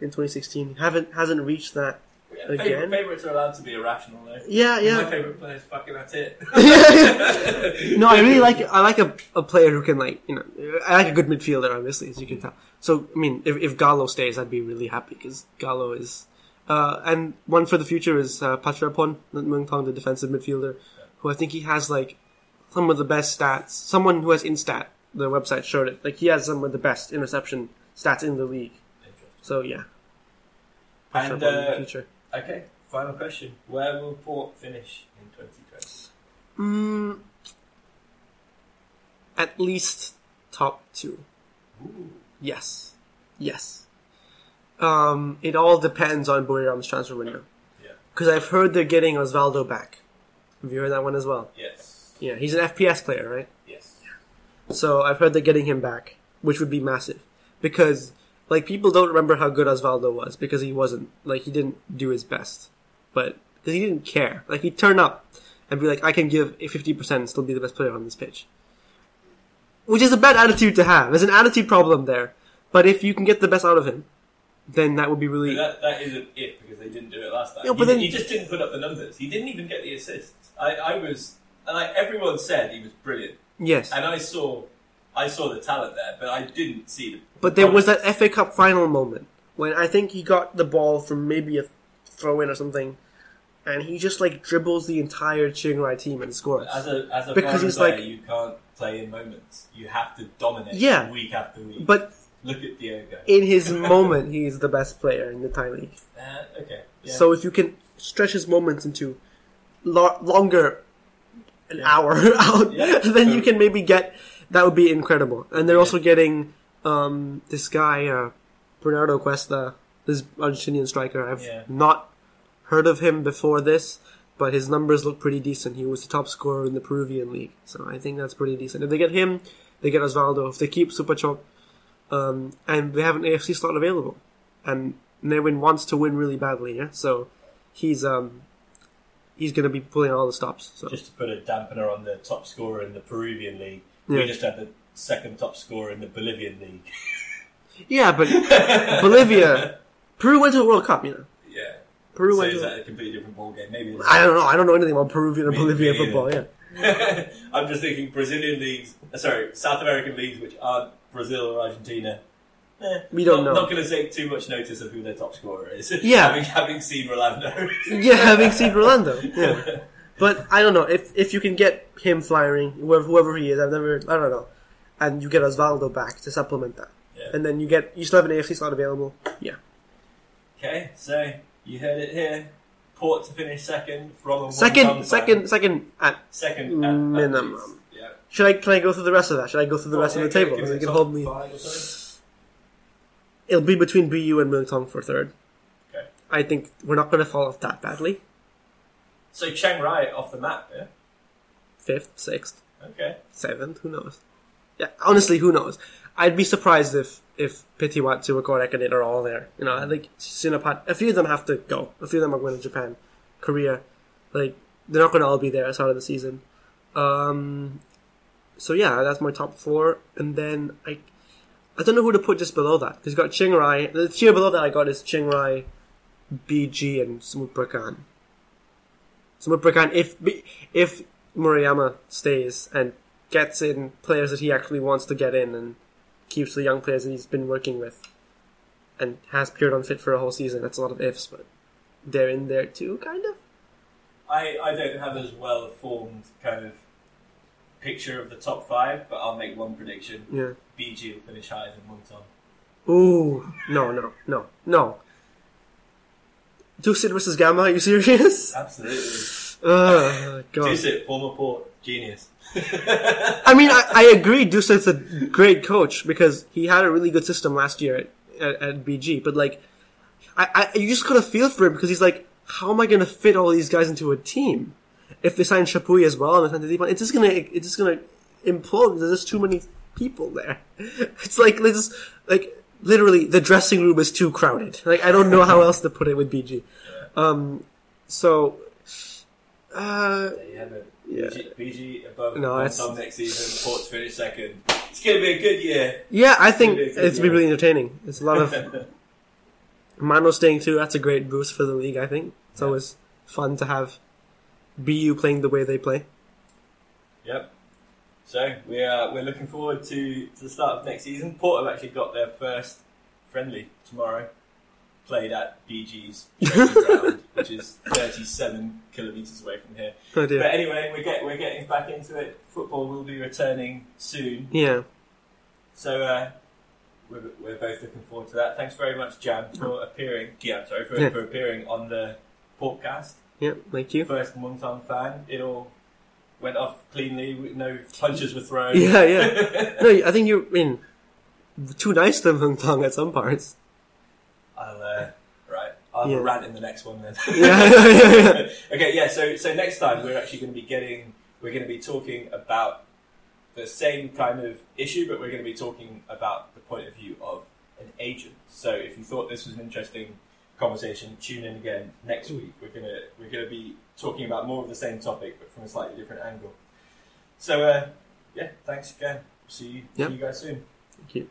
in 2016. Haven't hasn't reached that. Yeah, Again? Favourite, favourites are allowed to be irrational though. Yeah, yeah. My yeah. favourite player is fucking that's it. *laughs* no, I really like I like a, a player who can like you know I like a good midfielder obviously as you can tell. So I mean if, if Gallo stays I'd be really happy because Gallo is uh, and one for the future is uh, Pachrapon Muangthong the defensive midfielder who I think he has like some of the best stats. Someone who has Instat the website showed it like he has some of the best interception stats in the league. So yeah, and Pachrapon in the uh, future. okay, final question: Where will Port finish in 2020? Mm, at least top two. Ooh. Yes. Yes. Um, it all depends on Buriram's transfer window. Yeah. Because I've heard they're getting Osvaldo back. Have you heard that one as well? Yes. Yeah, he's an FPS player, right? Yes. So I've heard they're getting him back, which would be massive. Because, like, people don't remember how good Osvaldo was because he wasn't. Like, he didn't do his best. But, because he didn't care. Like, he'd turn up and be like, I can give a 50% and still be the best player on this pitch. Which is a bad attitude to have. There's an attitude problem there. But if you can get the best out of him, then that would be But really. that, that isn't it because they didn't do it last time. Yeah, but he, then- he just didn't put up the numbers. He didn't even get the assists. I, I was, and I, everyone said he was brilliant, Yes. and I saw, I saw the talent there, but I didn't see the. But there was that FA Cup final moment when I think he got the ball from maybe a throw in or something, and he just like dribbles the entire Chiang Rai team and scores. As a as a Because he's player, like- you can't play in moments. You have to dominate. Yeah. week after week. But look at Diogo. in his moment, he's the best player in the Thai league. Uh, okay. Yeah. So if you can stretch his moments into lo- longer, an Yeah. hour *laughs* out, Yeah. then you can maybe get that would be incredible. And they're also getting um, this guy uh, Bernardo Cuesta, this Argentinian striker. I've not heard of him before this, but his numbers look pretty decent. He was the top scorer in the Peruvian league, so I think that's pretty decent. If they get him, they get Osvaldo. If they keep Supachok, um, and they have an AFC slot available, and Newin wants to win really badly, yeah. So he's um he's going to be pulling all the stops. So just to put a dampener on the top scorer in the Peruvian league, Yeah. we just had the second top scorer in the Bolivian league. *laughs* yeah, but *laughs* Bolivia, Peru went to the World Cup, you know. Yeah. Peru So went is to. that a completely different ballgame? Maybe. I don't know. I don't know anything about Peruvian or Bolivian football. Yeah. *laughs* I'm just thinking Brazilian leagues, uh, sorry, South American leagues, which aren't Brazil or Argentina. Eh, We don't not, know. Not going to take too much notice of who their top scorer is. *laughs* Yeah. having, having seen Rolando. *laughs* Yeah, having seen Rolando. Yeah. *laughs* But I don't know if if you can get him firing, whoever, whoever he is. I've never, I don't know, and you get Osvaldo back to supplement that, Yeah. and then you get you still have an AFC slot available. Yeah, Okay, so you heard it here. Port to finish second from a Second, second, second. At, second at- at minimum. least. Should I? Can I go through the rest of that? Should I go through the rest of the table? So it can hold me. five or so. It'll be between BU and Muangthong for third. Okay. I think we're not going to fall off that badly. So Chiang Rai off the map, yeah. Fifth, sixth, Okay. seventh. Who knows? Yeah, honestly, who knows? I'd be surprised if if Pitiwatsu or Korekanit are all there. You know, I think Sinapat. A few of them have to go. A few of them are going to Japan, Korea. Like they're not going to all be there at the start of the season. Um, so yeah, that's my top four, and then I. I don't know who to put just below that because got Chiang Rai. The tier below that I got is Chiang Rai, BG, and Samut Prakan. Samut Prakan, if if Murayama stays and gets in players that he actually wants to get in and keeps the young players that he's been working with and has appeared unfit for a whole season, that's a lot of ifs, but they're in there too, kind of. I, I don't have as well formed kind of picture of the top five, but I'll make one prediction. Yeah. BG will finish higher than Muangthong. Ooh, no, no, no, no. Dusit versus Gama, are you serious? Absolutely. *laughs* Oh, God. Dusit, former port, genius. *laughs* I mean, I, I agree. Dusit's a great coach because he had a really good system last year at, at, at BG. But like, I, I you just got to feel for him because he's like, how am I going to fit all these guys into a team? If they sign Chapuis as well and they sign Titipan, it's just gonna it's just gonna implode. There's just too many people there. *laughs* It's like it's like literally the dressing room is too crowded. Like I don't know how else to put it with BG. Um, so. Uh, you. Yeah. BG, BG above No, it's- Muangthong next season, Port to finish second. It's to be a good year. Yeah, I think Really good, it's been yeah. really entertaining. It's a lot of *laughs* Mano staying too. That's a great boost for the league. I think it's Yeah. always fun to have BU playing the way they play. Yep. So we are we're looking forward to, to the start of next season. Port have actually got their first friendly tomorrow, played at BG's *laughs* ground, which is 37 kilometres away from here. Oh But anyway, we're get we're getting back into it. Football will be returning soon, Yeah. so uh, we're, we're both looking forward to that. Thanks very much, Jan, for appearing. Gian, sorry, for, Yeah. for appearing on the podcast. Yeah. Thank you. First Muangthong fan. It all went off cleanly. No punches were thrown. Yeah, yeah. *laughs* No, I think you're in too nice to Hong Kong at some parts. I'll uh, right. I'll Yeah. rant in the next one then. Yeah, *laughs* yeah, yeah, yeah. okay, yeah. So so next time we're actually going to be getting we're going to be talking about the same kind of issue, but we're going to be talking about the point of view of an agent. So if you thought this was an interesting conversation, tune in again next week. We're gonna we're gonna be talking about more of the same topic, but from a slightly different angle. So uh, yeah, thanks again. See you, Yep. see you guys soon. Thank you.